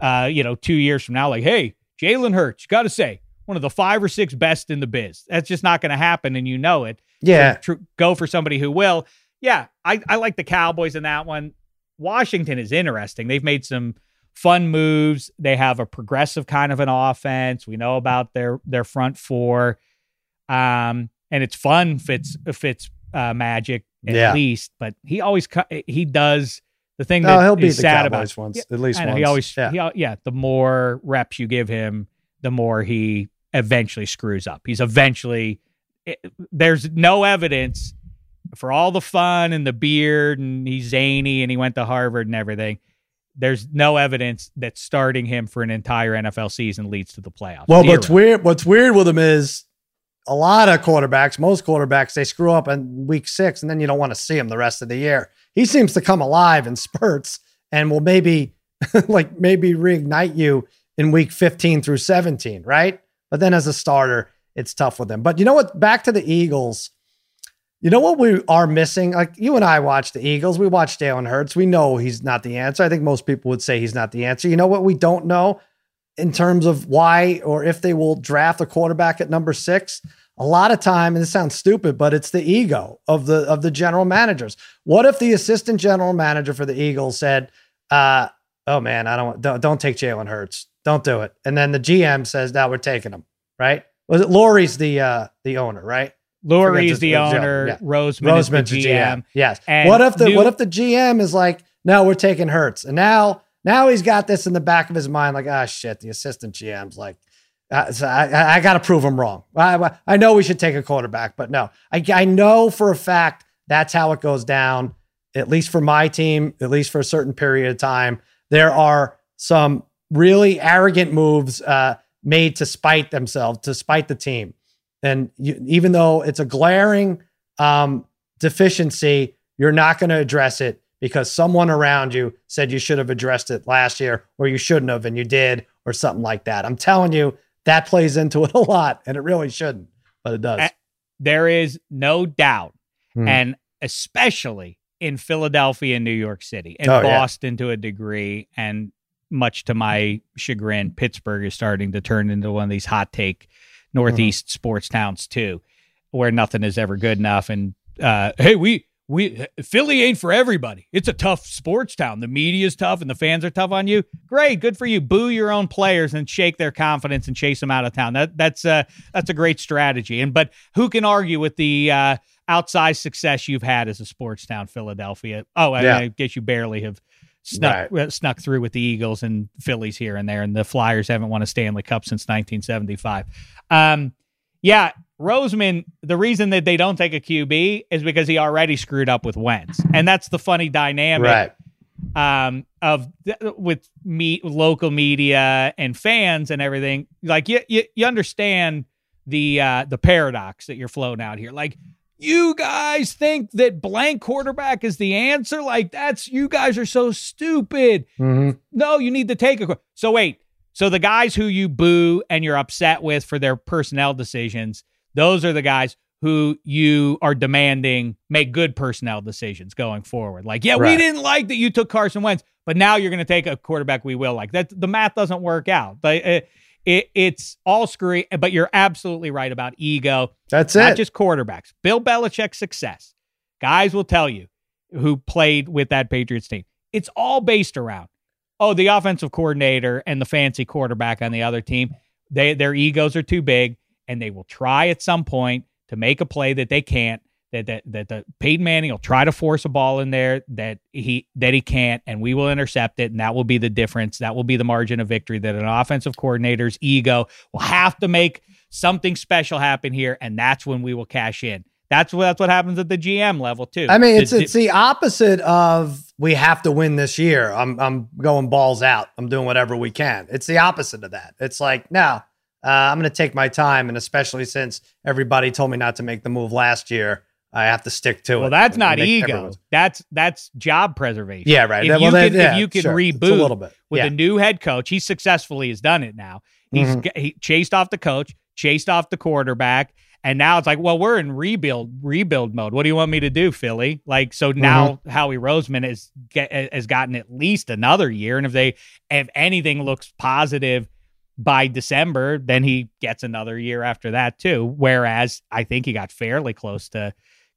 uh, you know, 2 years from now like, "Hey, Jalen Hurts, got to say, one of the five or six best in the biz. That's just not going to happen, and you know it. Yeah. So tr- go for somebody who will. Yeah, I, I like the Cowboys in that one. Washington is interesting. They've made some fun moves. They have a progressive kind of an offense. We know about their their front four, um, and it's fun. Fitz fits uh, magic at Yeah. least, but he always he does the thing No, that he'll beat is the sad Cowboys about. once, Yeah, at least know, once. he always yeah. he yeah. The more reps you give him, the more he eventually screws up. He's eventually it, there's no evidence for all the fun and the beard and he's zany and he went to Harvard and everything. There's no evidence that starting him for an entire NFL season leads to the playoffs. Well, Zero. what's weird, what's weird with him is a lot of quarterbacks, most quarterbacks, they screw up in week six and then you don't want to see him the rest of the year. He seems to come alive in spurts and will maybe like maybe reignite you in week 15 through 17, right? But then as a starter, it's tough with him. But you know what? Back to the Eagles. You know what we are missing? Like you and I watch the Eagles. We watch Jalen Hurts. We know he's not the answer. I think most people would say he's not the answer. You know what we don't know in terms of why or if they will draft a quarterback at number six? A lot of time, and it sounds stupid, but it's the ego of the of the general managers. What if the assistant general manager for the Eagles said, uh, "Oh man, I don't don't, don't take Jalen Hurts. Don't do it." And then the GM says, "Now we're taking him." Right? Was it Lurie's the uh, the owner? Right? Forget the owner, yeah. Roseman, Roseman's is the GM. Yes. And what if the new- what if the GM is like, no, we're taking Hurts, and now now he's got this in the back of his mind, like, ah, shit. The assistant GM's like, uh, so I, I, I got to prove him wrong. I, I know we should take a quarterback, but no, I, I know for a fact that's how it goes down. At least for my team, at least for a certain period of time, there are some really arrogant moves uh, made to spite themselves, to spite the team. And you, even though it's a glaring um, deficiency, you're not going to address it because someone around you said you should have addressed it last year or you shouldn't have and you did or something like that. I'm telling you, that plays into it a lot and it really shouldn't, but it does. There is no doubt, Hmm. and especially in Philadelphia and New York City and Oh, yeah. Boston to a degree, and much to my chagrin, Pittsburgh is starting to turn into one of these hot take Northeast sports towns too, where nothing is ever good enough. And uh, hey, we we Philly ain't for everybody. It's a tough sports town. The media's tough and the fans are tough on you. Great, good for you. Boo your own players and shake their confidence and chase them out of town. That that's uh that's a great strategy. And but who can argue with the uh, outsized success you've had as a sports town, Philadelphia? Oh, I, Yeah. I guess you barely have snuck uh, snuck through with the Eagles and Phillies here and there, and the Flyers haven't won a Stanley Cup since 1975. Um, yeah, Roseman. The reason that they don't take a QB is because he already screwed up with Wentz, and that's the funny dynamic right. um, of th- with me local media and fans and everything. Like you, you, you understand the uh, the paradox that you're floating out here. Like you guys think that blank quarterback is the answer. Like that's you guys are so stupid. Mhm. No, you need to take a. So wait. So the guys who you boo and you're upset with for their personnel decisions, those are the guys who you are demanding make good personnel decisions going forward. Like, yeah, we didn't like that you took Carson Wentz, but now you're going to take a quarterback we will like. That the math doesn't work out. But it, it, it's all screwy. But you're absolutely right about ego That's not it. Not just quarterbacks. Bill Belichick's success. Guys will tell you who played with that Patriots team. It's all based around, oh, the offensive coordinator and the fancy quarterback on the other team. They their egos are too big, and they will try at some point to make a play that they can't. That that that the Peyton Manning will try to force a ball in there that he that he can't, and we will intercept it, and that will be the difference. That will be the margin of victory. That an offensive coordinator's ego will have to make something special happen here, and that's when we will cash in. That's what that's what happens at the GM level too. I mean, it's The- it's the opposite of we have to win this year. I'm I'm going balls out. I'm doing whatever we can. It's the opposite of that. It's like no, uh, I'm going to take my time, and especially since everybody told me not to make the move last year, I have to stick to it. well, that's not ego. everyone's- That's that's job preservation. Yeah, right. If Well, you that- can, yeah, if you can sure. It's a little bit with yeah. a new head coach, he successfully has done it now. He's Mhm. g- he chased off the coach, chased off the quarterback, and now it's like, well, we're in rebuild rebuild mode. What do you want me to do, Philly? Like, so now Mm-hmm. Howie Roseman has get, has gotten at least another year, and if they if anything looks positive by December, then he gets another year after that too. Whereas I think he got fairly close to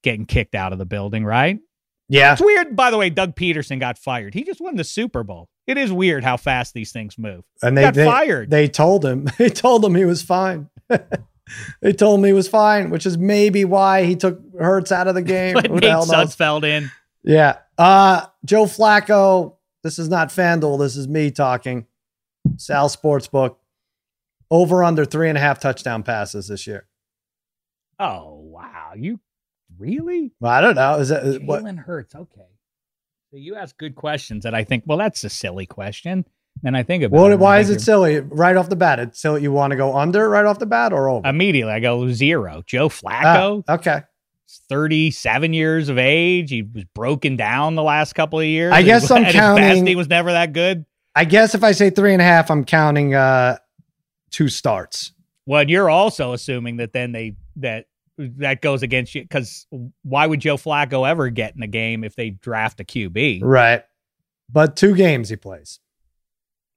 getting kicked out of the building, right? Yeah. It's weird, by the way, Doug Pederson got fired. He just won the Super Bowl. It is weird how fast these things move. And He they got they, fired. They told him. They told him he was fine. they told him he was fine, which is maybe why he took Hurts out of the game. Put Who Nate the hell knows? Sudfeld in. Yeah. Uh Joe Flacco. This is not FanDuel. This is me talking. Sal Sportsbook. Over under three and a half touchdown passes this year. Oh wow, you really? Well, I don't know. Is that is- what? Jalen Hurts. Okay. So you ask good questions that I think. Well, that's a silly question. And I think about What? it, Why is it silly right off the bat? It's silly. You want to go under right off the bat or over? Immediately, I go zero. Joe Ah, Flacco, okay. 37 years of age. He was broken down the last couple of years. I guess I'm At his best, counting- he was never that good. I guess if I say three and a half, I'm counting uh two starts. Well, you're also assuming that then they that that goes against you because why would Joe Flacco ever get in a game if they draft a QB? Right. But two games he plays.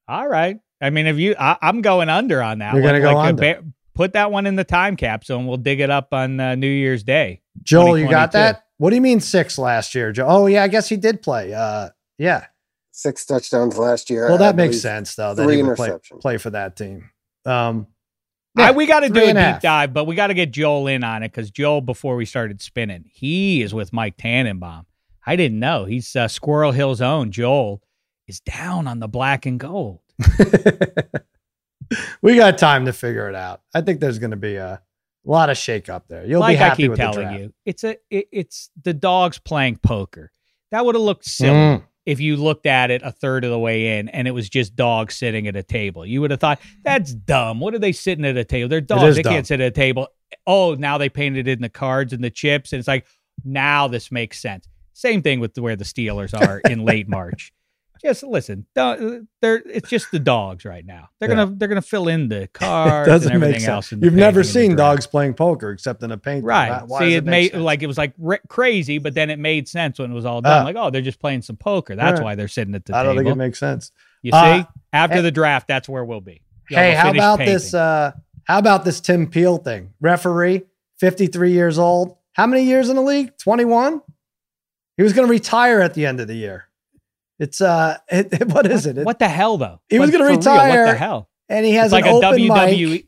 All right. I mean, if you, I, I'm going under on that. You're gonna go Like, under. ba- put that one in the time capsule, and we'll dig it up on uh, New Year's Day. Joel, you got that? What do you mean six last year, Joe? Oh yeah, I guess he did play. Uh yeah. Six touchdowns last year. Well, I that makes sense though. That he would play, play for that team. Um I, we got to do a deep half. dive, but we got to get Joel in on it because Joel, before we started spinning, he is with Mike Tannenbaum. I didn't know he's uh, Squirrel Hill's own. Joel is down on the black and gold. we got time to figure it out. I think there's going to be a lot of shake up there. You'll like be happy I keep with the telling draft. you, it's a it, it's the dogs playing poker. That would have looked silly Mm. If you looked at it a third of the way in and it was just dogs sitting at a table. You would have thought that's dumb. What are they sitting at a table? They're dogs. They dumb. can't sit at a table. Oh, now they painted it in the cards and the chips, and it's like now this makes sense. Same thing with where the Steelers are in late March. Just listen, they're it's just the dogs right now. They're Yeah. gonna they're gonna fill in the It cards doesn't and make everything sense. else. You've never painting and the seen dogs playing poker except in a painting. Right. Why See, it, made sense? like it was like r- crazy, but then it made sense when it was all done. Ah. like, oh, they're just playing some poker. That's Right. why they're sitting at the table. I don't table. think it makes sense. you see, Uh, after hey- the draft, that's where we'll be. Y'all Hey, how about painting. this? Uh, how about this Tim Peel thing? Referee, 53 years old. How many years in the league? 21? He was going to retire at the end of the year. It's uh, it, what is it? It- what the hell though? He was gonna for real, retire, what the hell? and he has It's like an a open WWE. mic,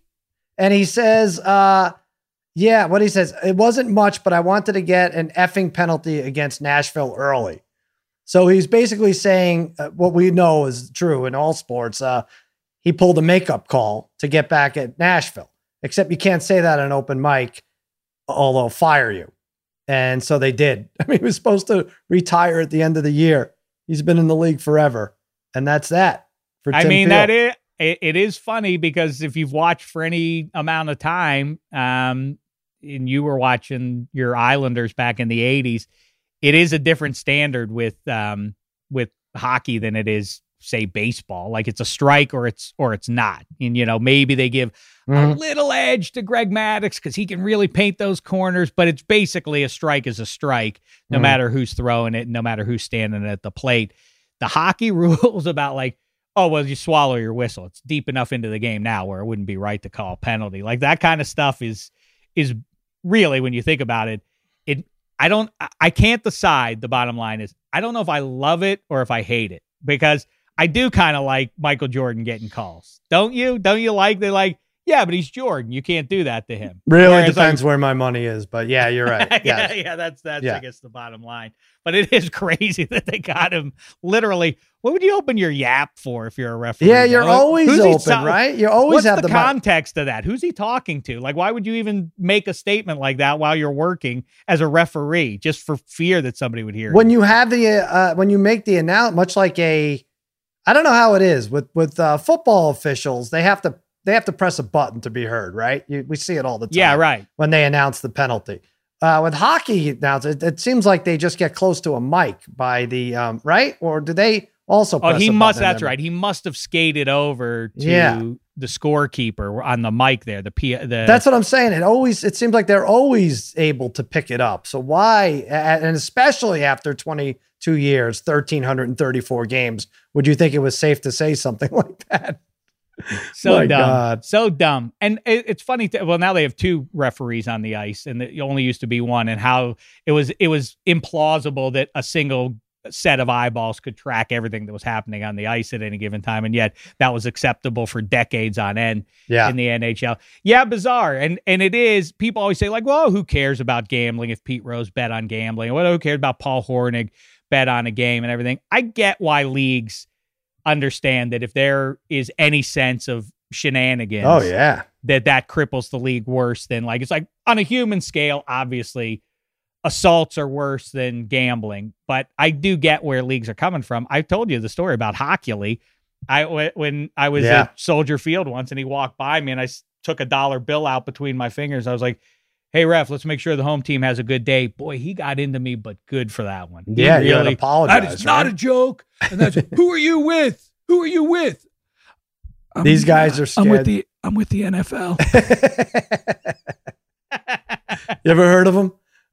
and he says, uh, yeah, what he says, it wasn't much, but I wanted to get an effing penalty against Nashville early. So he's basically saying uh, what we know is true in all sports. Uh, he pulled a makeup call to get back at Nashville, except you can't say that on open mic, or they'll fire you. And so they did. I mean, he was supposed to retire at the end of the year. He's been in the league forever, and that's that. For I Tim mean, Peel. that is it, it is funny because if you've watched for any amount of time, um, and you were watching your Islanders back in the '80s, it is a different standard with um with hockey than it is say baseball. Like it's a strike or it's or it's not, and you know maybe they give a Mhm. little edge to Greg Maddux because he can really paint those corners, but it's basically a strike is a strike, no Mhm. matter who's throwing it, no matter who's standing at the plate. The hockey rules about like, oh, well, you swallow your whistle. It's deep enough into the game now where it wouldn't be right to call a penalty. Like that kind of stuff is is really when you think about it, it I don't I- I can't decide. The bottom line is I don't know if I love it or if I hate it because I do kind of like Michael Jordan getting calls. Don't you? Don't you like they like yeah, but he's Jordan. You can't do that to him. Really Whereas, like- depends where my money is, but yeah, you're right. yeah, Yes. yeah, that's that's Yeah. I guess the bottom line. But it is crazy that they got him literally. What would you open your yap for if you're a referee? Yeah, you're though? always open, so- right? You always What's have the, the, context of that? Who's he talking to? Like, why would you even make a statement like that while you're working as a referee, just for fear that somebody would hear? when you have the uh, when you make the announcement, much like a, I don't know how it is with with uh, football officials. They have to they have to press a button to be heard, right? You, we see it all the time. yeah, right. When they announce the penalty. Uh, with hockey now, it, it seems like they just get close to a mic by the um, right, or do they also? Oh, he a must. button That's right. He must have skated over to Yeah. the scorekeeper on the mic there. The P. The That's what I'm saying. It always it seems like they're always able to pick it up. So why and especially after 22 years, 1334 games, would you think it was safe to say something like that? so My dumb, God. so dumb. And it, it's funny. To, well, now they have two referees on the ice, and it only used to be one. And how it was, it was implausible that a single set of eyeballs could track everything that was happening on the ice at any given time, and yet that was acceptable for decades on end Yeah. in the NHL. Yeah, bizarre. And and it is. People always say like, "Well, who cares about gambling if Pete Rose bet on gambling? What who cares about Paul Hornung bet on a game and everything?" I get why leagues understand that if there is any sense of shenanigans, Oh yeah. that that cripples the league worse than like it's like on a human scale, obviously. Assaults are worse than gambling, but I do get where leagues are coming from. I've told you the story about Hockey. I when I was Yeah. at Soldier Field once, and he walked by me, and I took a dollar bill out between my fingers. I was like, "Hey, ref, let's make sure the home team has a good day." Boy, he got into me, but good for that one. He Yeah, you had to apologize, That is not right? a joke. And that's who are you with? Who are you with? "I'm, These guys are Scared. I'm with the I'm with the NFL. you ever heard of them?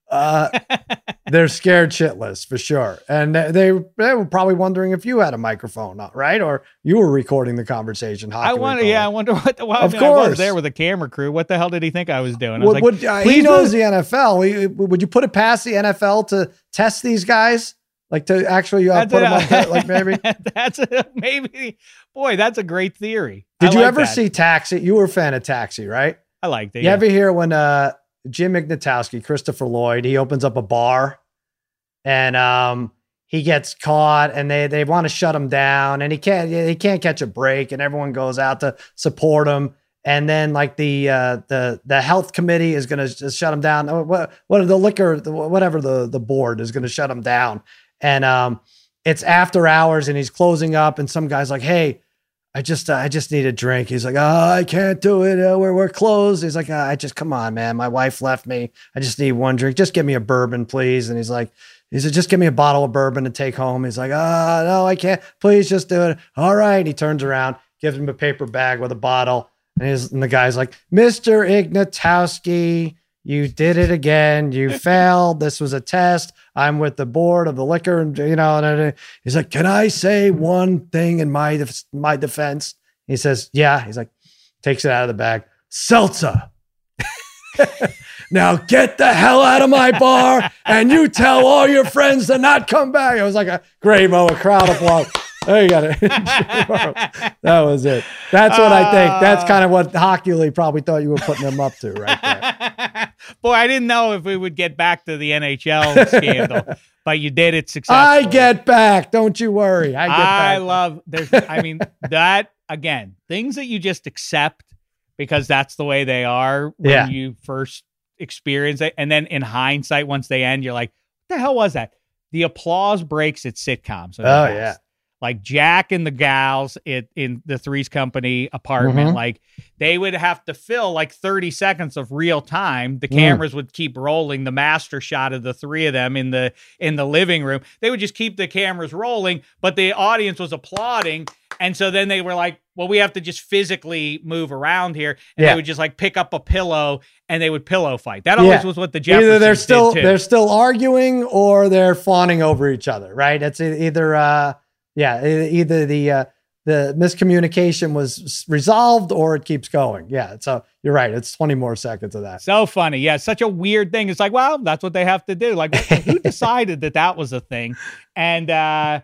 Uh, they're scared shitless for sure, and they, they were probably wondering if you had a microphone, uh, right, or you were recording the conversation. I wonder. Yeah, I wonder what. The, well, Of I, mean, I was there with a camera crew. What the hell did he think I was doing? I was Would, like, would, uh, he "Please knows the NFL. Would- you put it past the NFL to test these guys, like to actually uh, put them up, there, like maybe? that's a, maybe. Boy, that's a great theory. Did I you like ever that. see Taxi? You were a fan of Taxi, right? I liked it. You Yeah. ever hear when uh Jim Ignatowski, Christopher Lloyd, he opens up a bar and um he gets caught and they they want to shut him down and he can't he can't catch a break and everyone goes out to support him. And then like the uh the the health committee is going to shut him down. Oh, what what the liquor whatever the the board is going to shut him down. And um it's after hours and he's closing up and some guy's like hey I just, I just need a drink. He's like, oh, I can't do it. Uh, we're, we're closed. He's like, uh, I just, come on, man. My wife left me. I just need one drink. Just give me a bourbon, please. And he's like, he said, just give me a bottle of bourbon to take home. He's like, ah, no, I can't. Please just do it. All right. He turns around, gives him a paper bag with a bottle. And, he's, and the guy's like, Mr. Ignatowski, you did it again. You failed. This was a test. I'm with the board of the liquor, and you know. And, he's like, "Can I say one thing in my def- my defense?" He says, "Yeah." He's like, takes it out of the bag. Seltzer. now get the hell out of my bar, and you tell all your friends to not come back. It was like a great moment. Crowd applause. There you got it. that was it. That's what I think. That's ah. kind of what Hockey League probably thought you were putting them up to, right there. Boy, I didn't know if we would get back to the NHL scandal, but you did it successfully. I get back. Don't you worry. I get I back. love there's I mean that again, things that you just accept because that's the way they are when Yeah. you first experience it. And then in hindsight, once they end, you're like, what the hell was that? The applause breaks at sitcoms. Oh, yeah. Like Jack and the gals it, in the Three's Company apartment, Mhm. like they would have to fill like 30 seconds of real time. The Mm. cameras would keep rolling the master shot of the three of them in the in the living room. They would just keep the cameras rolling, but the audience was applauding. And so then they were like, well, we have to just physically move around here. And Yeah. they would just like pick up a pillow and they would pillow fight. That always Yeah. was what the Jeffersons either they're still they're still arguing or they're fawning over each other, right? It's either uh yeah, either the uh the miscommunication was resolved or it keeps going. Yeah, so you're right. It's 20 more seconds of that. So funny. Yeah, such a weird thing. It's like, well, that's what they have to do. Like, who decided that that was a thing? And uh,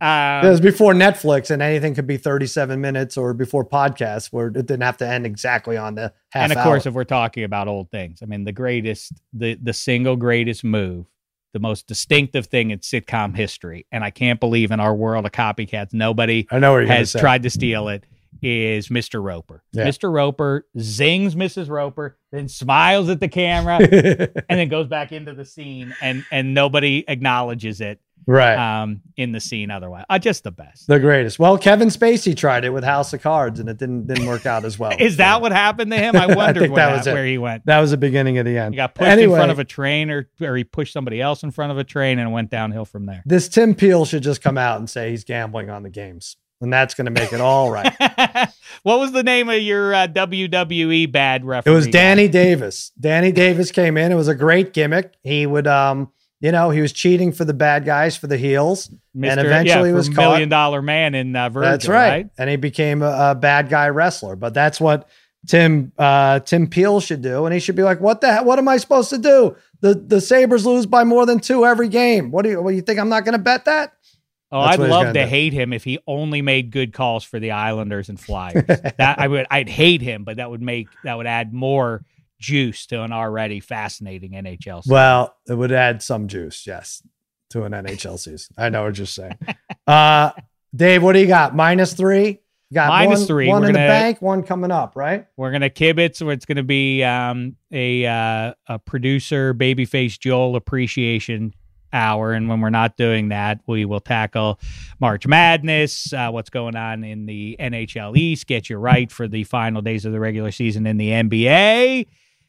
it um, was before Netflix and anything could be 37 minutes or before podcasts where it didn't have to end exactly on the half and of course, if we're talking about old things, I mean, the greatest, the the single greatest move, the most distinctive thing in sitcom history, and I can't believe in our world of copycats, nobody I know what you're going to has tried to steal it. Is Mr. Roper? Yeah. Mr. Roper zings Mrs. Roper, then smiles at the camera, and then goes back into the scene, and and nobody acknowledges it. Right. um, in the scene otherwise. Uh, just the best. the greatest. Well, Kevin Spacey tried it with House of Cards and it didn't didn't work out as well. Is that what happened to him? I I think where, that was it. where he went. That was the beginning of the end. He got pushed Anyway. in front of a train, or or he pushed somebody else in front of a train, and went downhill from there. this Tim Peel should just come out and say he's gambling on the games, and that's going to make it all right. what was the name of your uh, WWE bad reference? it referee? was? Danny Davis. Danny Davis came in. It was a great gimmick. He would um You know, he was cheating for the bad guys, for the heels, Mr. and eventually yeah, was million caught. dollar man in uh, Virgil, That's right. right? and he became a, a bad guy wrestler. But that's what Tim uh, Tim Peel should do, and he should be like, "What the hell? What am I supposed to do? The the Sabres lose by more than two every game. What do you? What do you think? I'm not going to bet that? Oh, That's I'd love to do. hate him if he only made good calls for the Islanders and Flyers. that I would, I'd hate him, but that would make that would add more juice to an already fascinating NHL. season. Well, it would add some juice, yes, to an NHL season. I know what you're saying. Uh, Dave, what do you got? Minus three. You got Minus one, three. One We're in the gonna- bank, one coming up, right? We're gonna kibitz. Where it's gonna be um, a uh, a producer babyface Joel appreciation hour, and when we're not doing that, we will tackle March Madness, uh, what's going on in the NHL East, get you right for the final days of the regular season in the NBA,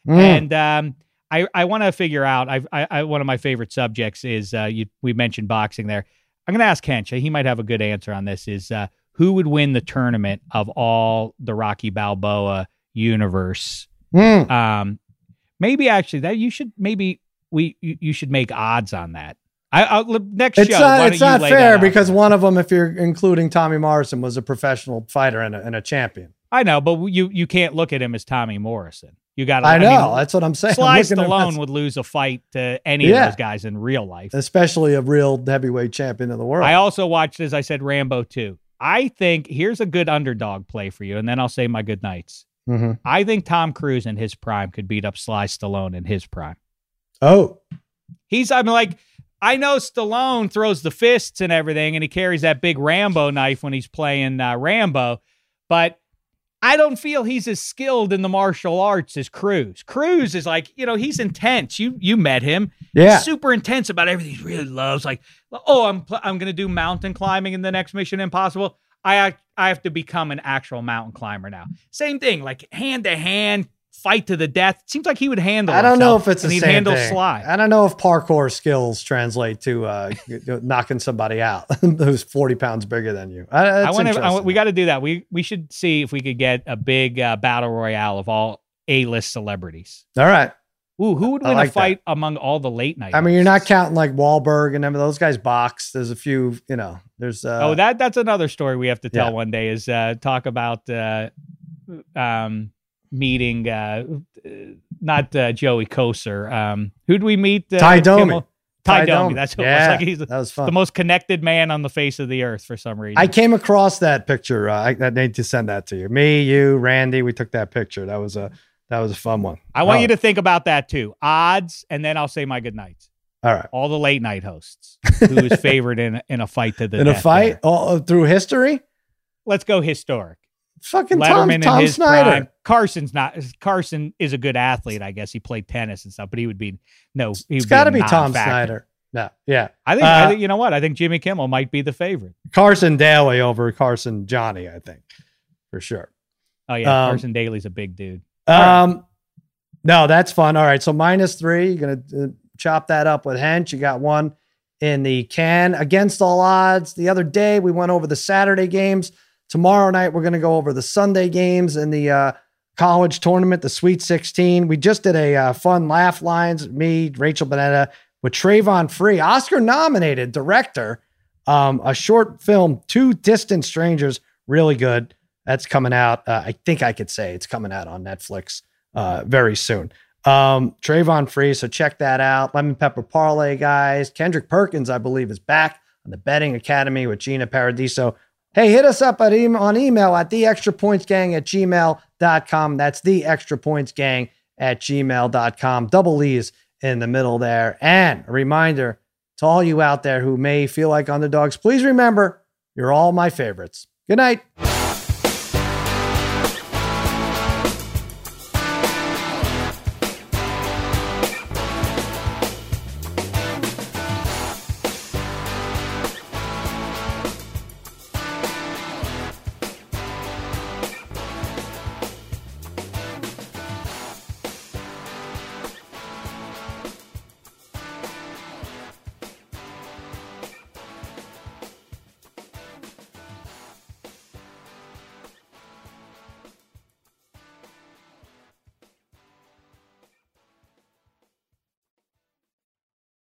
Mm. and um, I I want to figure out. I've, I I one of my favorite subjects is uh, you we mentioned boxing there. I'm gonna ask Hensha. He might have a good answer on this. Is uh, who would win the tournament of all the Rocky Balboa universe? Mm. Um, maybe actually that you should maybe we you, you should make odds on that. I I'll, next It's show. not, it's not fair because one of them, if you're including Tommy Morrison, was a professional fighter and a, and a champion. I know, but you you can't look at him as Tommy Morrison. You got. To. I know. that's what I'm saying. Sly looking at him Stallone would lose a fight to any Yeah. of those guys in real life. especially a real heavyweight champion of the world. I also watched, as I said, Rambo 2. I think here's a good underdog play for you, and then I'll say my good nights. Mhm. I think Tom Cruise in his prime could beat up Sly Stallone in his prime. Oh, He's, I'm like, I know Stallone throws the fists and everything, and he carries that big Rambo knife when he's playing uh, Rambo, but I don't feel he's as skilled in the martial arts as Cruz. Cruz is like, you know, he's intense. You you met him. yeah. He's super intense about everything he really loves. Like, oh, I'm I'm gonna do mountain climbing in the next Mission Impossible. I I have to become an actual mountain climber now. Same thing, like hand to hand fight to the death. Seems like he would handle. I don't know if it's the he'd same handle thing. Sly. I don't know if parkour skills translate to uh, knocking somebody out who's 40 pounds bigger than you. I, I want to. We got to do that. We we should see if we could get a big uh, battle royale of all A list celebrities. All right. Ooh, who would win like a fight among all the late night? I mean, you're not counting like Wahlberg and them. Those guys box. There's a few, you know, there's, uh, oh, that that's another story we have to tell yeah. one day. Is uh, talk about uh, um, meeting uh, uh, not uh, Joey Kocur. Um, who'd we meet? Uh, Ty Domi. Kimmel? Ty, Ty Domi. Domi. That's what yeah, was like. He's the, that was the most connected man on the face of the earth for some reason. I came across that picture. Uh, I, I need to send that to you. Me, you, Randy, we took that picture. That was a, that was a fun one. I want Oh, you to think about that too. Odds, and then I'll say my good nights. All right. All the late night hosts who is favored in in a fight to the In a fight all, through history, Let's go historic. Fucking Tom, Letterman Tom his Snyder. prime. Carson's not. Carson is a good athlete, I guess. He played tennis and stuff, but he would be no. He It's got to a be Tom non-factor. Snyder. No, yeah. I think. I Uh, think you know what? I think Jimmy Kimmel might be the favorite. Carson Daly over Carson Johnny, I think, for sure. Oh yeah, Um, Carson Daly's a big dude. right. Um, no, that's fun. All right, so minus three. You're gonna uh, chop that up with Hench. You got one in the can against all odds. The other day we went over the Saturday games. Tomorrow night we're gonna go over the Sunday games and the uh, college tournament, the Sweet 16. We just did a uh, fun laugh lines. Me, Rachel Bonnetta, with Travon Free, Oscar nominated director. Um, a short film, Two Distant Strangers, really good. That's coming out. Uh, I think I could say it's coming out on Netflix uh, very soon. Um, Travon Free, so check that out. Lemon Pepper Parlay, guys. Kendrick Perkins, I believe, is back on the Betting Academy with Gina Paradiso. Hey, hit us up em- on email at the extra points gang at gmail.com. That's the extra points gang at gmail.com. Double E's in the middle there. And a reminder to all you out there who may feel like underdogs, please remember you're all my favorites. Good night.